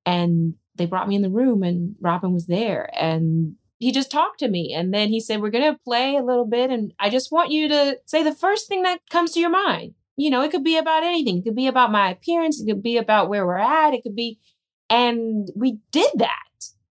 and they brought me in the room, and Robin was there, and he just talked to me. And then he said, We're going to play a little bit, and I just want you to say the first thing that comes to your mind. You know, it could be about anything. It could be about my appearance. It could be about where we're at. It could be, and we did that.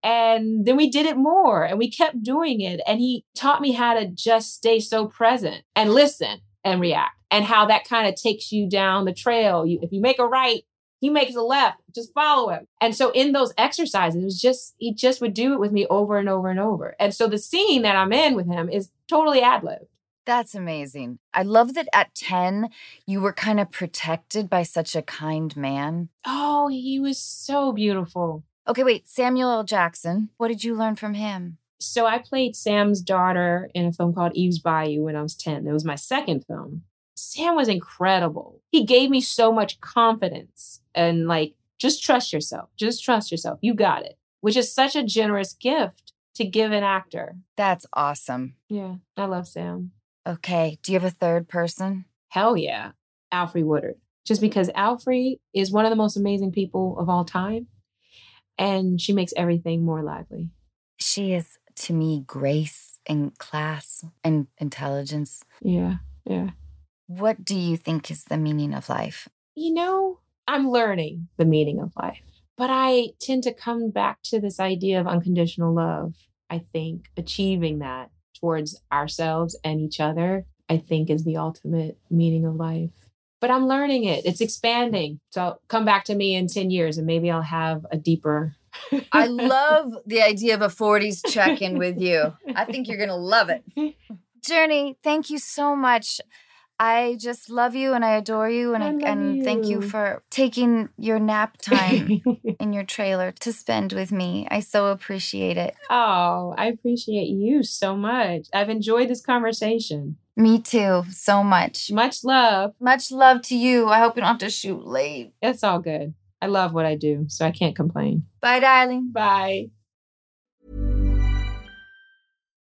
And then we did it more and we kept doing it. And he taught me how to just stay so present and listen and react and how that kind of takes you down the trail. You, if you make a right, he makes a left, just follow him. And so in those exercises, it was just, he just would do it with me over and over and over. And so the scene that I'm in with him is totally ad lib. That's amazing. I love that at 10, you were kind of protected by such a kind man. Oh, he was so beautiful. Okay, wait, Samuel L. Jackson. What did you learn from him? So I played Sam's daughter in a film called Eve's Bayou when I was 10. It was my second film. Sam was incredible. He gave me so much confidence and like, just trust yourself. Just trust yourself. You got it, which is such a generous gift to give an actor. That's awesome. Yeah, I love Sam. Okay, do you have a third person? Hell yeah, Alfre Woodard. Just because Alfre is one of the most amazing people of all time and she makes everything more lively. She is, to me, grace and class and intelligence. Yeah. Yeah. What do you think is the meaning of life? You know, I'm learning the meaning of life, but I tend to come back to this idea of unconditional love. I think achieving that towards ourselves and each other, I think is the ultimate meaning of life. But I'm learning it. It's expanding. So come back to me in 10 years and maybe I'll have a deeper I love the idea of a 40s check in with you. I think you're going to love it. Jurnee, thank you so much. I just love you and I adore you and I I and thank you you. for taking your nap time in your trailer to spend with me. I so appreciate it. Oh, I appreciate you so much. I've enjoyed this conversation. Me too, so much. Much love. Much love to you. I hope you don't have to shoot late. It's all good. I love what I do, so I can't complain. Bye, darling. Bye.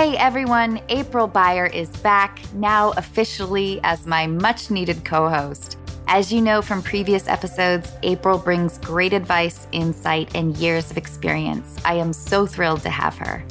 Hey everyone, April Beyer is back, now officially as my much needed co host. As you know from previous episodes, April brings great advice, insight, and years of experience. I am so thrilled to have her.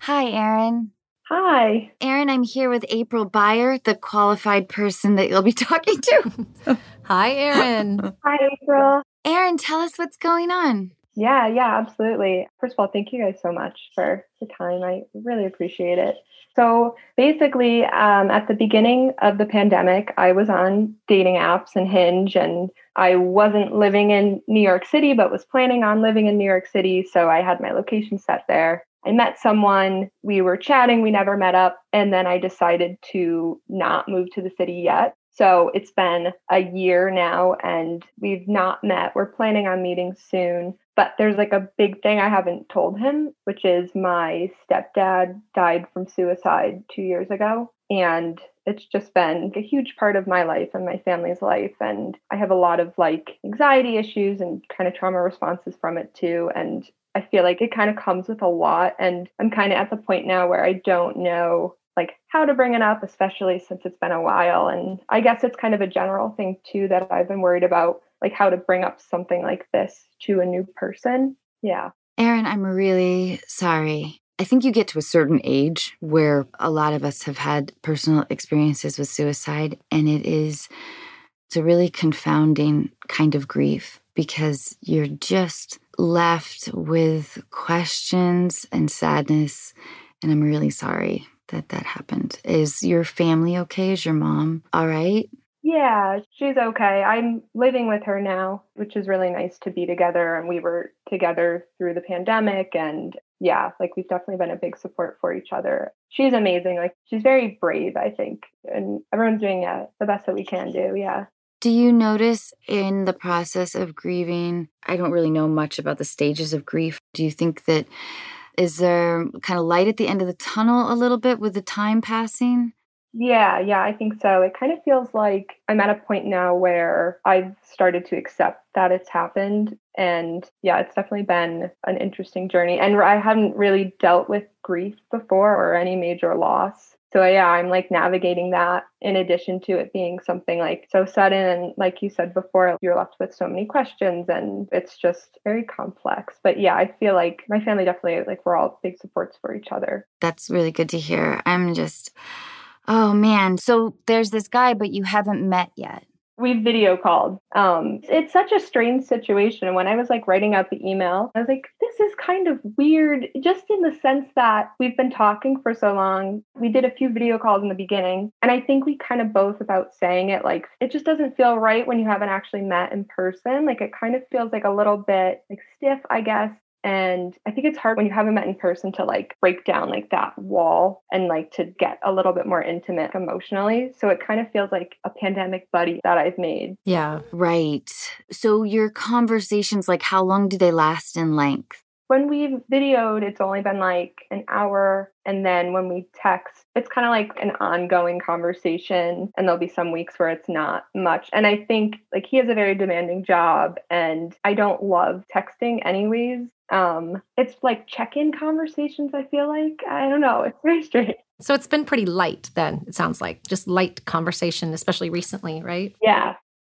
Hi, Erin. Hi. Erin, I'm here with April Beyer, the qualified person that you'll be talking to. Hi, Erin. Hi, April. Erin, tell us what's going on. Yeah, yeah, absolutely. First of all, thank you guys so much for the time. I really appreciate it. So basically, um, at the beginning of the pandemic, I was on dating apps and Hinge, and I wasn't living in New York City, but was planning on living in New York City. So I had my location set there. I met someone, we were chatting, we never met up, and then I decided to not move to the city yet. So it's been a year now and we've not met. We're planning on meeting soon. But there's like a big thing I haven't told him, which is my stepdad died from suicide two years ago. And it's just been a huge part of my life and my family's life. And I have a lot of like anxiety issues and kind of trauma responses from it too. And I feel like it kind of comes with a lot. And I'm kind of at the point now where I don't know like how to bring it up, especially since it's been a while. And I guess it's kind of a general thing too that I've been worried about, like how to bring up something like this to a new person. Yeah. Erin, I'm really sorry. I think you get to a certain age where a lot of us have had personal experiences with suicide, and it is it's a really confounding kind of grief because you're just left with questions and sadness. And I'm really sorry that that happened. Is your family okay? Is your mom all right? Yeah, she's okay. I'm living with her now, which is really nice to be together. And we were together through the pandemic. And yeah, like we've definitely been a big support for each other. She's amazing. Like she's very brave, I think. And everyone's doing uh, the best that we can do. Yeah. Do you notice in the process of grieving? I don't really know much about the stages of grief. Do you think that is there kind of light at the end of the tunnel a little bit with the time passing? Yeah, yeah, I think so. It kind of feels like I'm at a point now where I've started to accept that it's happened. And yeah, it's definitely been an interesting journey. And I hadn't really dealt with grief before or any major loss. So yeah, I'm like navigating that in addition to it being something like so sudden and like you said before, you're left with so many questions and it's just very complex. But yeah, I feel like my family definitely like we're all big supports for each other. That's really good to hear. I'm just Oh man. So there's this guy but you haven't met yet we video called. Um, it's such a strange situation. And when I was like writing out the email, I was like, this is kind of weird, just in the sense that we've been talking for so long. We did a few video calls in the beginning, and I think we kind of both, without saying it, like it just doesn't feel right when you haven't actually met in person. Like it kind of feels like a little bit like stiff, I guess. And I think it's hard when you haven't met in person to like break down like that wall and like to get a little bit more intimate emotionally. So it kind of feels like a pandemic buddy that I've made. Yeah. Right. So your conversations, like how long do they last in length? When we've videoed, it's only been like an hour. And then when we text, it's kind of like an ongoing conversation. And there'll be some weeks where it's not much. And I think like he has a very demanding job and I don't love texting anyways. Um, it's like check-in conversations, I feel like. I don't know. It's very strange. So it's been pretty light then, it sounds like. Just light conversation, especially recently, right? Yeah.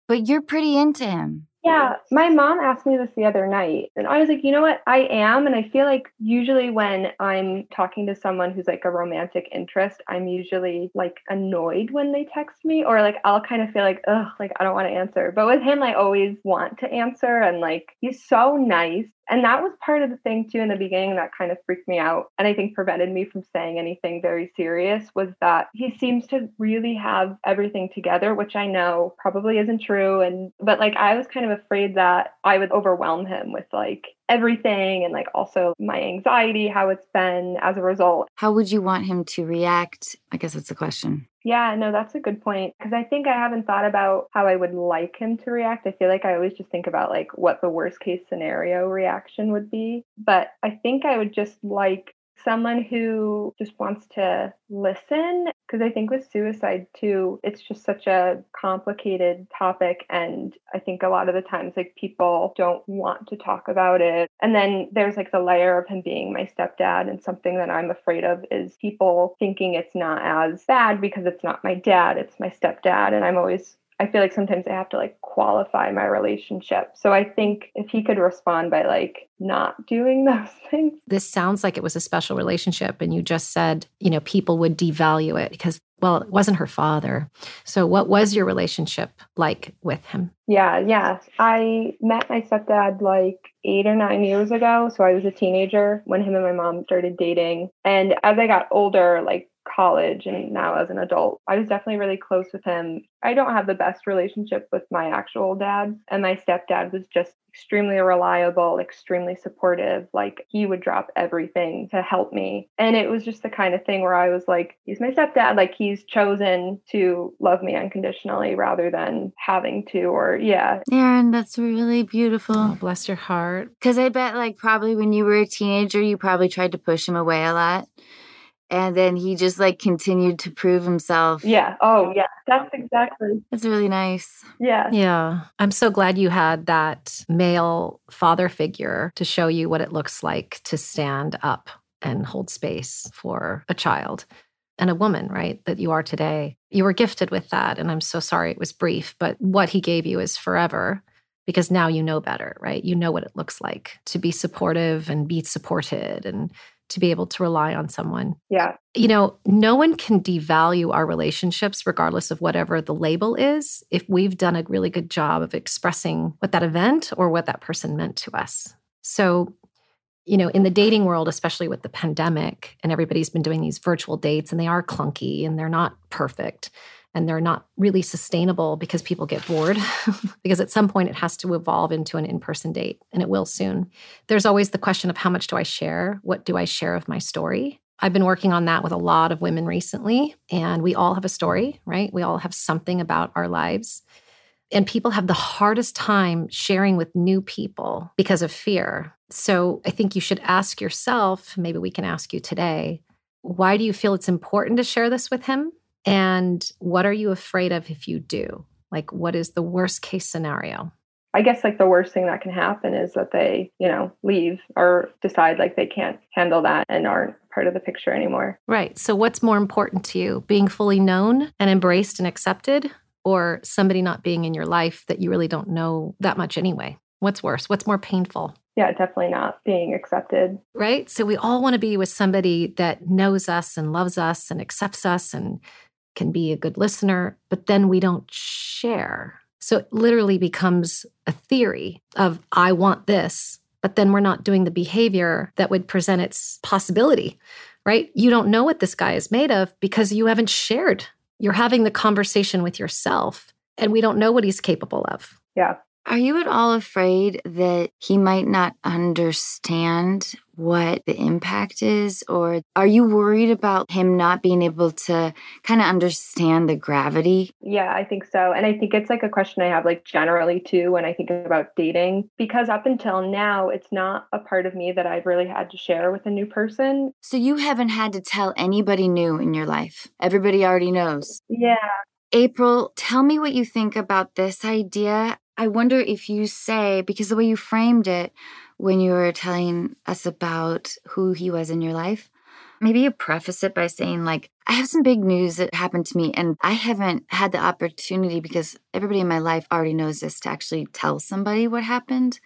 But you're pretty into him. Yeah, my mom asked me this the other night, and I was like, you know what? I am. And I feel like usually when I'm talking to someone who's like a romantic interest, I'm usually like annoyed when they text me, or like I'll kind of feel like, ugh, like I don't want to answer. But with him, I always want to answer. And like he's so nice. And that was part of the thing too in the beginning that kind of freaked me out and I think prevented me from saying anything very serious was that he seems to really have everything together, which I know probably isn't true. And but like I was kind of afraid that I would overwhelm him with like everything and like also my anxiety, how it's been as a result. How would you want him to react? I guess that's the question. Yeah, no, that's a good point. Because I think I haven't thought about how I would like him to react. I feel like I always just think about like what the worst case scenario reaction would be. But I think I would just like someone who just wants to listen because I think with suicide too, it's just such a complicated topic. And I think a lot of the times, like people don't want to talk about it. And then there's like the layer of him being my stepdad. And something that I'm afraid of is people thinking it's not as bad because it's not my dad, it's my stepdad. And I'm always I feel like sometimes I have to like qualify my relationship. So I think if he could respond by like not doing those things. This sounds like it was a special relationship. And you just said, you know, people would devalue it because, well, it wasn't her father. So what was your relationship like with him? Yeah, yeah. I met my stepdad like eight or nine years ago. So I was a teenager when him and my mom started dating. And as I got older, like college and now as an adult. I was definitely really close with him. I don't have the best relationship with my actual dad, and my stepdad was just extremely reliable, extremely supportive. Like he would drop everything to help me. And it was just the kind of thing where I was like, he's my stepdad. Like he's chosen to love me unconditionally rather than having to, or yeah. Erin, that's really beautiful. Oh, bless your heart. Because I bet, like, probably when you were a teenager, you probably tried to push him away a lot and then he just like continued to prove himself. Yeah. Oh, yeah. That's exactly. That's really nice. Yeah. Yeah. I'm so glad you had that male father figure to show you what it looks like to stand up and hold space for a child and a woman, right? That you are today. You were gifted with that. And I'm so sorry it was brief, but what he gave you is forever because now you know better, right? You know what it looks like to be supportive and be supported and to be able to rely on someone. Yeah. You know, no one can devalue our relationships, regardless of whatever the label is, if we've done a really good job of expressing what that event or what that person meant to us. So, you know, in the dating world, especially with the pandemic, and everybody's been doing these virtual dates and they are clunky and they're not perfect and they're not really sustainable because people get bored because at some point it has to evolve into an in-person date and it will soon. There's always the question of how much do i share? What do i share of my story? I've been working on that with a lot of women recently and we all have a story right? We all have something about our lives. And people have the hardest time sharing with new people because of fear. So i think you should ask yourself maybe we can ask you today why do you feel it's important to share this with him and what are you afraid of if you do? Like, what is the worst case scenario? I guess like the worst thing that can happen is that they, you know, leave or decide like they can't handle that and aren't part of the picture anymore. Right. So, what's more important to you, being fully known and embraced and accepted, or somebody not being in your life that you really don't know that much anyway? What's worse? What's more painful? Yeah, definitely not being accepted. Right. So, we all want to be with somebody that knows us and loves us and accepts us and can be a good listener, but then we don't share. So, it literally becomes a theory of, I want this but then we're not doing the behavior that would present its possibility, right? You don't know what this guy is made of because you haven't shared. You're having the conversation with yourself, and we don't know what he's capable of. Yeah. Are you at all afraid that he might not understand what the impact is? Or are you worried about him not being able to kind of understand the gravity? Yeah, I think so. And I think it's like a question I have, like, generally too, when I think about dating, because up until now, it's not a part of me that I've really had to share with a new person. So you haven't had to tell anybody new in your life, everybody already knows. Yeah. April, tell me what you think about this idea. I wonder if you say, because the way you framed it when you were telling us about who he was in your life, maybe you preface it by saying, like, I have some big news that happened to me, and I haven't had the opportunity because everybody in my life already knows this to actually tell somebody what happened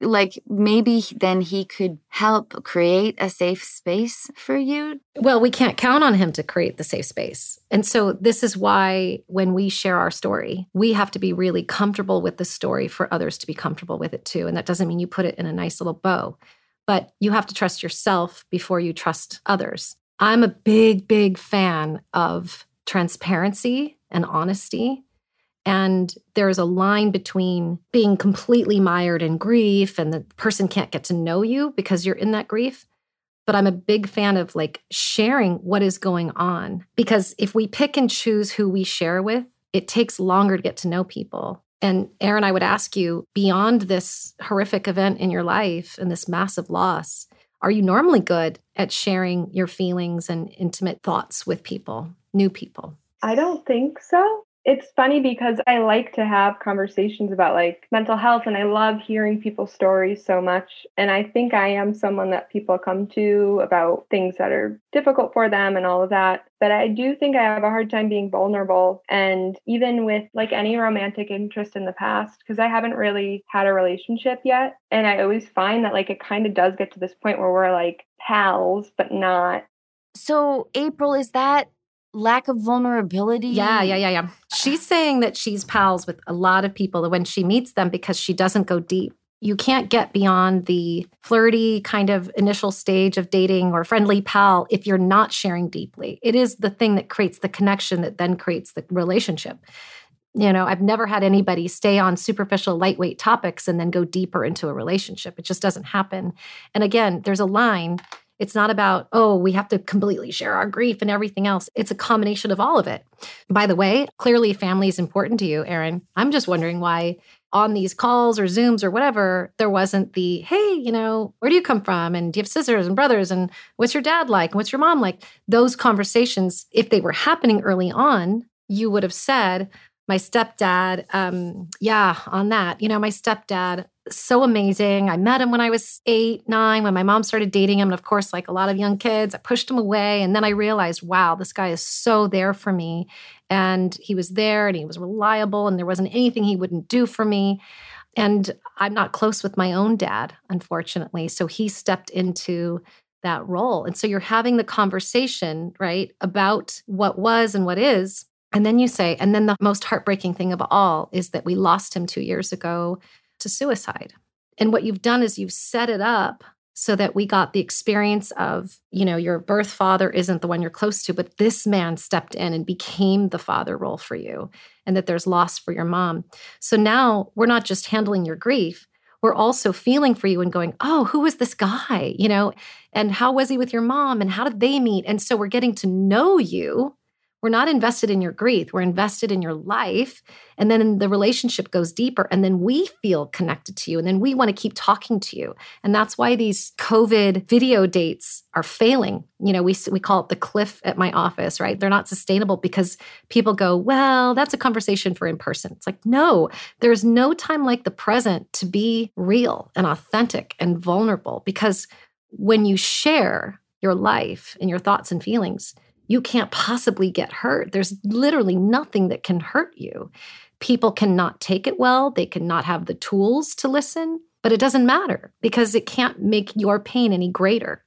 like maybe then he could help create a safe space for you? Well, we can't count on him to create the safe space. And so this is why when we share our story, we have to be really comfortable with the story for others to be comfortable with it too. And that doesn't mean you put it in a nice little bow, but you have to trust yourself before you trust others. I'm a big, big fan of transparency and honesty and there's a line between being completely mired in grief and the person can't get to know you because you're in that grief. But I'm a big fan of like sharing what is going on because if we pick and choose who we share with, it takes longer to get to know people. And Erin, I would ask you beyond this horrific event in your life and this massive loss, are you normally good at sharing your feelings and intimate thoughts with people, new people? I don't think so it's funny because I like to have conversations about like mental health and I love hearing people's stories so much. And I think I am someone that people come to about things that are difficult for them and all of that. But I do think I have a hard time being vulnerable. And even with like any romantic interest in the past, because I haven't really had a relationship yet. And I always find that like it kind of does get to this point where we're like pals, but not. So, April, is that lack of vulnerability. Yeah, yeah, yeah, yeah. She's saying that she's pals with a lot of people when she meets them because she doesn't go deep. You can't get beyond the flirty kind of initial stage of dating or friendly pal if you're not sharing deeply. It is the thing that creates the connection that then creates the relationship. You know, I've never had anybody stay on superficial, lightweight topics and then go deeper into a relationship. It just doesn't happen. And again, there's a line it's not about, oh, we have to completely share our grief and everything else. It's a combination of all of it. By the way, clearly family is important to you, Erin. I'm just wondering why on these calls or Zooms or whatever, there wasn't the, hey, you know, where do you come from? And do you have sisters and brothers? And what's your dad like? And what's your mom like? Those conversations, if they were happening early on, you would have said, my stepdad, um, yeah, on that, you know, my stepdad, so amazing. I met him when I was eight, nine, when my mom started dating him. And of course, like a lot of young kids, I pushed him away. And then I realized, wow, this guy is so there for me. And he was there and he was reliable, and there wasn't anything he wouldn't do for me. And I'm not close with my own dad, unfortunately. So he stepped into that role. And so you're having the conversation, right, about what was and what is. And then you say, and then the most heartbreaking thing of all is that we lost him two years ago to suicide. And what you've done is you've set it up so that we got the experience of, you know, your birth father isn't the one you're close to, but this man stepped in and became the father role for you, and that there's loss for your mom. So now we're not just handling your grief, we're also feeling for you and going, oh, who is this guy? You know, and how was he with your mom? And how did they meet? And so we're getting to know you We're not invested in your grief. We're invested in your life. And then the relationship goes deeper. And then we feel connected to you. And then we want to keep talking to you. And that's why these COVID video dates are failing. You know, we, we call it the cliff at my office, right? They're not sustainable because people go, well, that's a conversation for in person. It's like, no, there's no time like the present to be real and authentic and vulnerable because when you share your life and your thoughts and feelings, you can't possibly get hurt. There's literally nothing that can hurt you. People cannot take it well, they cannot have the tools to listen, but it doesn't matter because it can't make your pain any greater.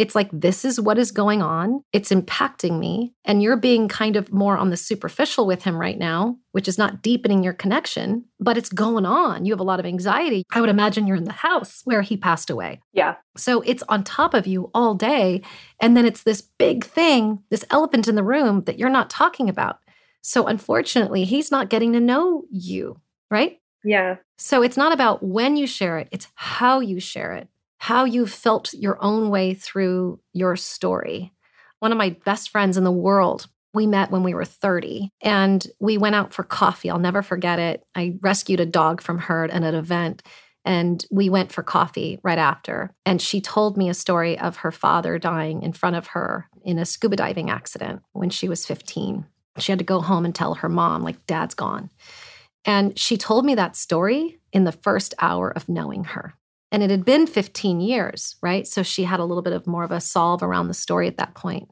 It's like, this is what is going on. It's impacting me. And you're being kind of more on the superficial with him right now, which is not deepening your connection, but it's going on. You have a lot of anxiety. I would imagine you're in the house where he passed away. Yeah. So it's on top of you all day. And then it's this big thing, this elephant in the room that you're not talking about. So unfortunately, he's not getting to know you, right? Yeah. So it's not about when you share it, it's how you share it how you felt your own way through your story. One of my best friends in the world, we met when we were 30 and we went out for coffee. I'll never forget it. I rescued a dog from her at an event and we went for coffee right after. And she told me a story of her father dying in front of her in a scuba diving accident when she was 15. She had to go home and tell her mom, like, dad's gone. And she told me that story in the first hour of knowing her. And it had been 15 years, right? So she had a little bit of more of a solve around the story at that point.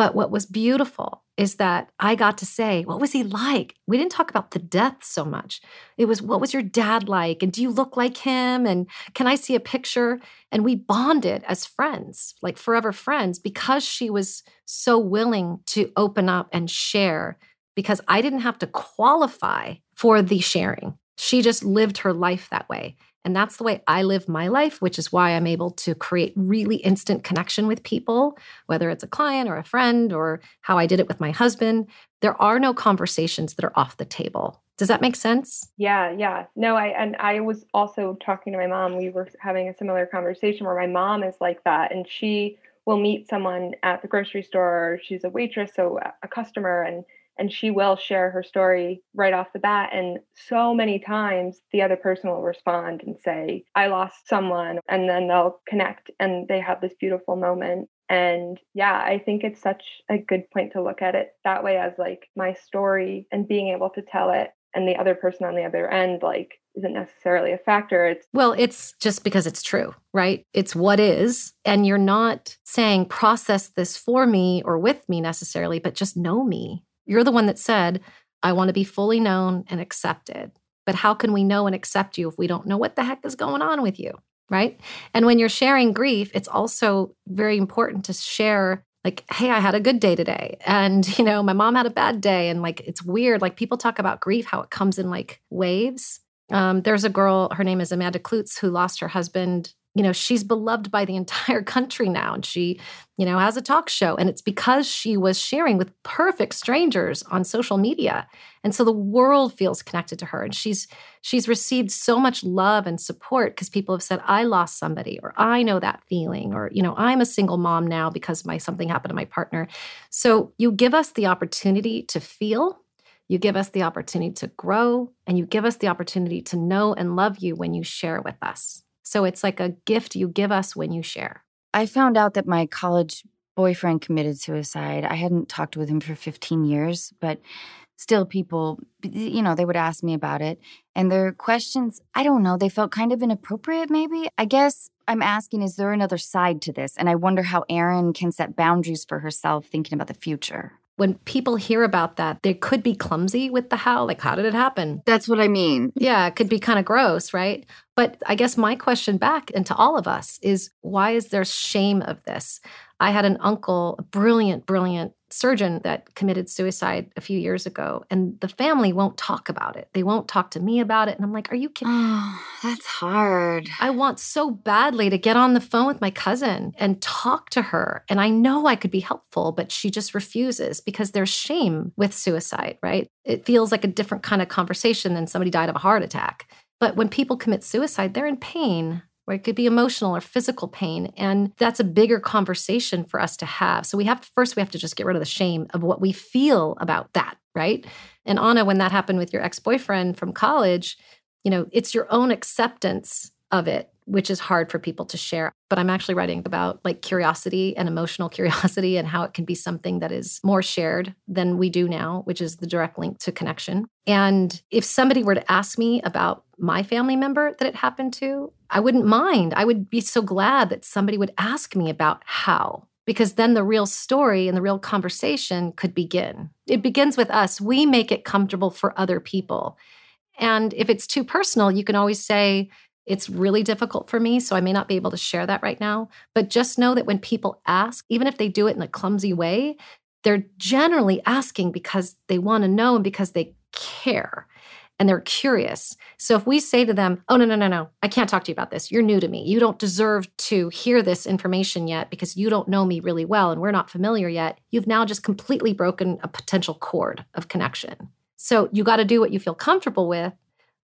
But what was beautiful is that I got to say, What was he like? We didn't talk about the death so much. It was, What was your dad like? And do you look like him? And can I see a picture? And we bonded as friends, like forever friends, because she was so willing to open up and share, because I didn't have to qualify for the sharing. She just lived her life that way. And that's the way I live my life, which is why I'm able to create really instant connection with people, whether it's a client or a friend or how I did it with my husband. There are no conversations that are off the table. Does that make sense? Yeah, yeah. No, I and I was also talking to my mom. We were having a similar conversation where my mom is like that and she will meet someone at the grocery store. She's a waitress, so a customer and and she will share her story right off the bat. And so many times the other person will respond and say, I lost someone. And then they'll connect and they have this beautiful moment. And yeah, I think it's such a good point to look at it that way as like my story and being able to tell it and the other person on the other end, like, isn't necessarily a factor. It's well, it's just because it's true, right? It's what is. And you're not saying process this for me or with me necessarily, but just know me you're the one that said, I want to be fully known and accepted. But how can we know and accept you if we don't know what the heck is going on with you? Right. And when you're sharing grief, it's also very important to share like hey i had a good day today and you know my mom had a bad day and like it's weird like people talk about grief how it comes in like waves um, there's a girl her name is amanda kloots who lost her husband you know, she's beloved by the entire country now. And she, you know, has a talk show. And it's because she was sharing with perfect strangers on social media. And so the world feels connected to her. And she's she's received so much love and support because people have said, I lost somebody, or I know that feeling, or, you know, I'm a single mom now because my something happened to my partner. So you give us the opportunity to feel. You give us the opportunity to grow, and you give us the opportunity to know and love you when you share with us. So it's like a gift you give us when you share. I found out that my college boyfriend committed suicide. I hadn't talked with him for 15 years, but still people you know they would ask me about it and their questions i don't know they felt kind of inappropriate maybe i guess i'm asking is there another side to this and i wonder how erin can set boundaries for herself thinking about the future when people hear about that, they could be clumsy with the how, like, how did it happen? That's what I mean. Yeah, it could be kind of gross, right? But I guess my question back and to all of us is why is there shame of this? I had an uncle, a brilliant, brilliant surgeon that committed suicide a few years ago, and the family won't talk about it. They won't talk to me about it. And I'm like, are you kidding? Oh, that's hard. I want so badly to get on the phone with my cousin and talk to her. And I know I could be helpful, but she just refuses because there's shame with suicide, right? It feels like a different kind of conversation than somebody died of a heart attack. But when people commit suicide, they're in pain or it could be emotional or physical pain. And that's a bigger conversation for us to have. So we have to, first, we have to just get rid of the shame of what we feel about that, right? And Anna, when that happened with your ex boyfriend from college, you know, it's your own acceptance of it which is hard for people to share. But I'm actually writing about like curiosity and emotional curiosity and how it can be something that is more shared than we do now, which is the direct link to connection. And if somebody were to ask me about my family member that it happened to, I wouldn't mind. I would be so glad that somebody would ask me about how because then the real story and the real conversation could begin. It begins with us. We make it comfortable for other people. And if it's too personal, you can always say, it's really difficult for me, so I may not be able to share that right now. But just know that when people ask, even if they do it in a clumsy way, they're generally asking because they want to know and because they care and they're curious. So if we say to them, oh, no, no, no, no, I can't talk to you about this. You're new to me. You don't deserve to hear this information yet because you don't know me really well and we're not familiar yet. You've now just completely broken a potential cord of connection. So you got to do what you feel comfortable with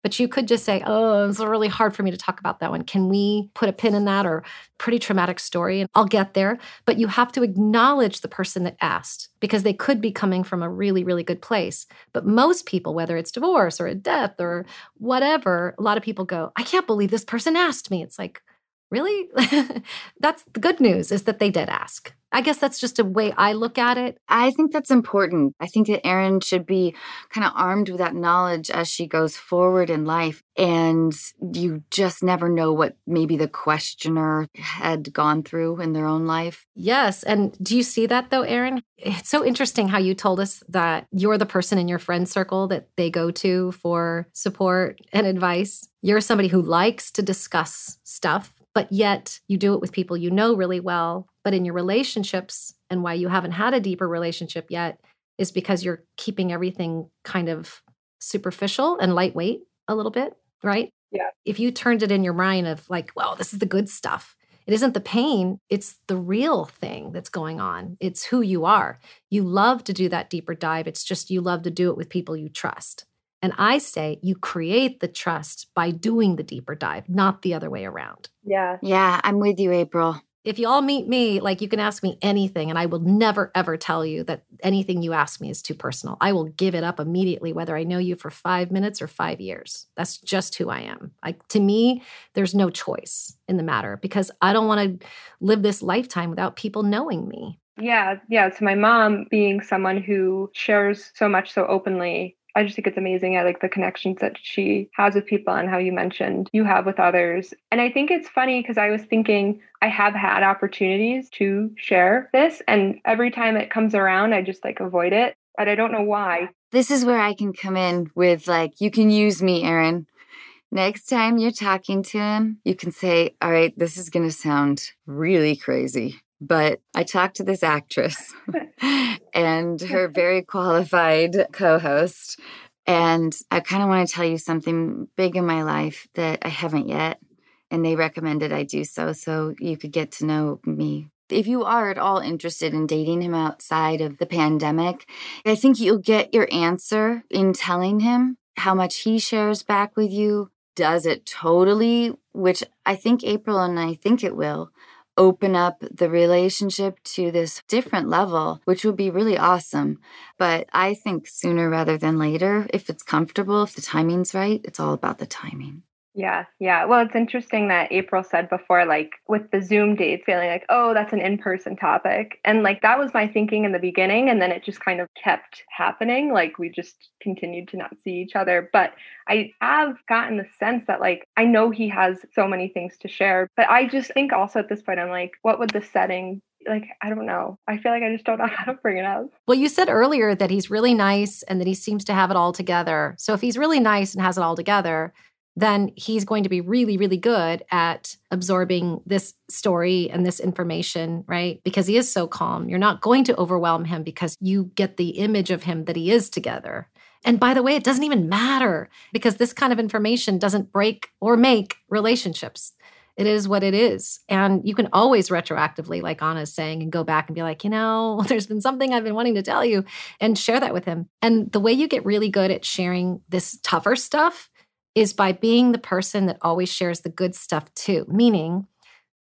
but you could just say, oh, it's really hard for me to talk about that one. Can we put a pin in that or pretty traumatic story? And I'll get there. But you have to acknowledge the person that asked because they could be coming from a really, really good place. But most people, whether it's divorce or a death or whatever, a lot of people go, I can't believe this person asked me. It's like, really? that's the good news is that they did ask. I guess that's just a way I look at it. I think that's important. I think that Erin should be kind of armed with that knowledge as she goes forward in life. And you just never know what maybe the questioner had gone through in their own life. Yes. And do you see that though, Erin? It's so interesting how you told us that you're the person in your friend circle that they go to for support and advice. You're somebody who likes to discuss stuff but yet you do it with people you know really well. But in your relationships, and why you haven't had a deeper relationship yet, is because you're keeping everything kind of superficial and lightweight a little bit, right? Yeah. If you turned it in your mind of like, well, this is the good stuff. It isn't the pain, it's the real thing that's going on. It's who you are. You love to do that deeper dive. It's just you love to do it with people you trust. And I say you create the trust by doing the deeper dive, not the other way around. Yeah. Yeah, I'm with you, April. If you all meet me, like you can ask me anything, and I will never ever tell you that anything you ask me is too personal. I will give it up immediately, whether I know you for five minutes or five years. That's just who I am. Like to me, there's no choice in the matter because I don't want to live this lifetime without people knowing me. Yeah, yeah. So my mom being someone who shares so much so openly I just think it's amazing. I like the connections that she has with people and how you mentioned you have with others. And I think it's funny because I was thinking I have had opportunities to share this, and every time it comes around, I just like avoid it. But I don't know why. This is where I can come in with like, you can use me, Erin. Next time you're talking to him, you can say, All right, this is going to sound really crazy but I talked to this actress and her very qualified co host. And I kind of want to tell you something big in my life that I haven't yet. And they recommended I do so, so you could get to know me. If you are at all interested in dating him outside of the pandemic, I think you'll get your answer in telling him how much he shares back with you. Does it totally, which I think April and I think it will open up the relationship to this different level, which would be really awesome. But I think sooner rather than later, if it's comfortable, if the timing's right, it's all about the timing. Yeah, yeah. Well, it's interesting that April said before, like with the Zoom dates, feeling like, oh, that's an in person topic. And like that was my thinking in the beginning. And then it just kind of kept happening. Like we just continued to not see each other. But I have gotten the sense that, like, I know he has so many things to share. But I just think also at this point, I'm like, what would the setting like I don't know. I feel like I just don't know how to bring it up. Well, you said earlier that he's really nice and that he seems to have it all together. So if he's really nice and has it all together, then he's going to be really, really good at absorbing this story and this information, right? Because he is so calm. You're not going to overwhelm him because you get the image of him that he is together. And by the way, it doesn't even matter because this kind of information doesn't break or make relationships. It is what it is. And you can always retroactively, like Anna's saying, and go back and be like, you know, there's been something I've been wanting to tell you and share that with him. And the way you get really good at sharing this tougher stuff is by being the person that always shares the good stuff too, meaning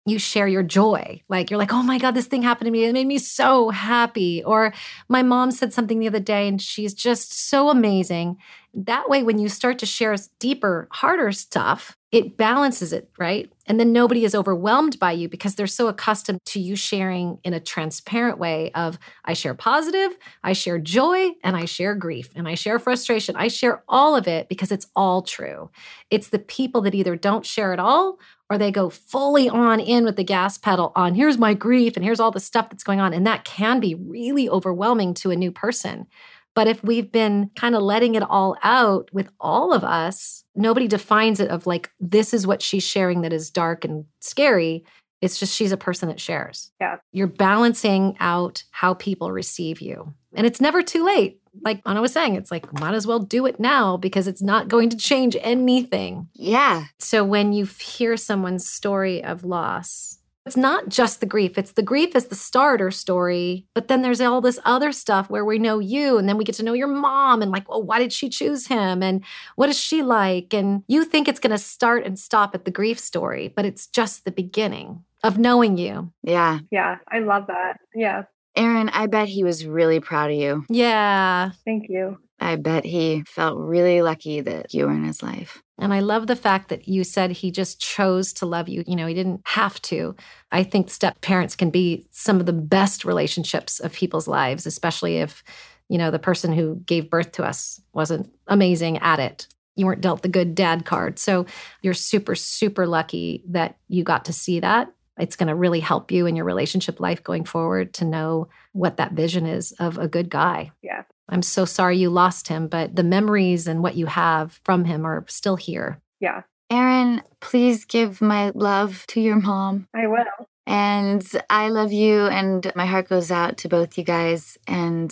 you share your joy. Like you're like, oh my God, this thing happened to me. It made me so happy. Or my mom said something the other day and she's just so amazing. That way, when you start to share deeper, harder stuff, it balances it, right? And then nobody is overwhelmed by you because they're so accustomed to you sharing in a transparent way of I share positive, I share joy, and I share grief, and I share frustration. I share all of it because it's all true. It's the people that either don't share at all or they go fully on in with the gas pedal on here's my grief and here's all the stuff that's going on. And that can be really overwhelming to a new person. But if we've been kind of letting it all out with all of us, nobody defines it of like, this is what she's sharing that is dark and scary. It's just she's a person that shares. Yeah. You're balancing out how people receive you. And it's never too late. Like Anna was saying, it's like, might as well do it now because it's not going to change anything. Yeah. So when you hear someone's story of loss, it's not just the grief. It's the grief is the starter story, but then there's all this other stuff where we know you and then we get to know your mom and like, well, why did she choose him? And what is she like? And you think it's going to start and stop at the grief story, but it's just the beginning of knowing you. Yeah. Yeah, I love that. Yeah. Erin, I bet he was really proud of you. Yeah. Thank you. I bet he felt really lucky that you were in his life. And I love the fact that you said he just chose to love you. You know, he didn't have to. I think step parents can be some of the best relationships of people's lives, especially if, you know, the person who gave birth to us wasn't amazing at it. You weren't dealt the good dad card. So you're super, super lucky that you got to see that. It's going to really help you in your relationship life going forward to know what that vision is of a good guy. Yeah. I'm so sorry you lost him, but the memories and what you have from him are still here. Yeah. Erin, please give my love to your mom. I will. And I love you, and my heart goes out to both you guys. And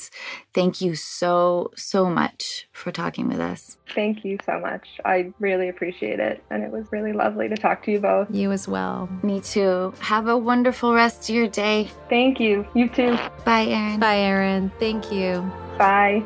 thank you so, so much for talking with us. Thank you so much. I really appreciate it. And it was really lovely to talk to you both. You as well. Me too. Have a wonderful rest of your day. Thank you. You too. Bye, Erin. Bye, Erin. Thank you. Bye.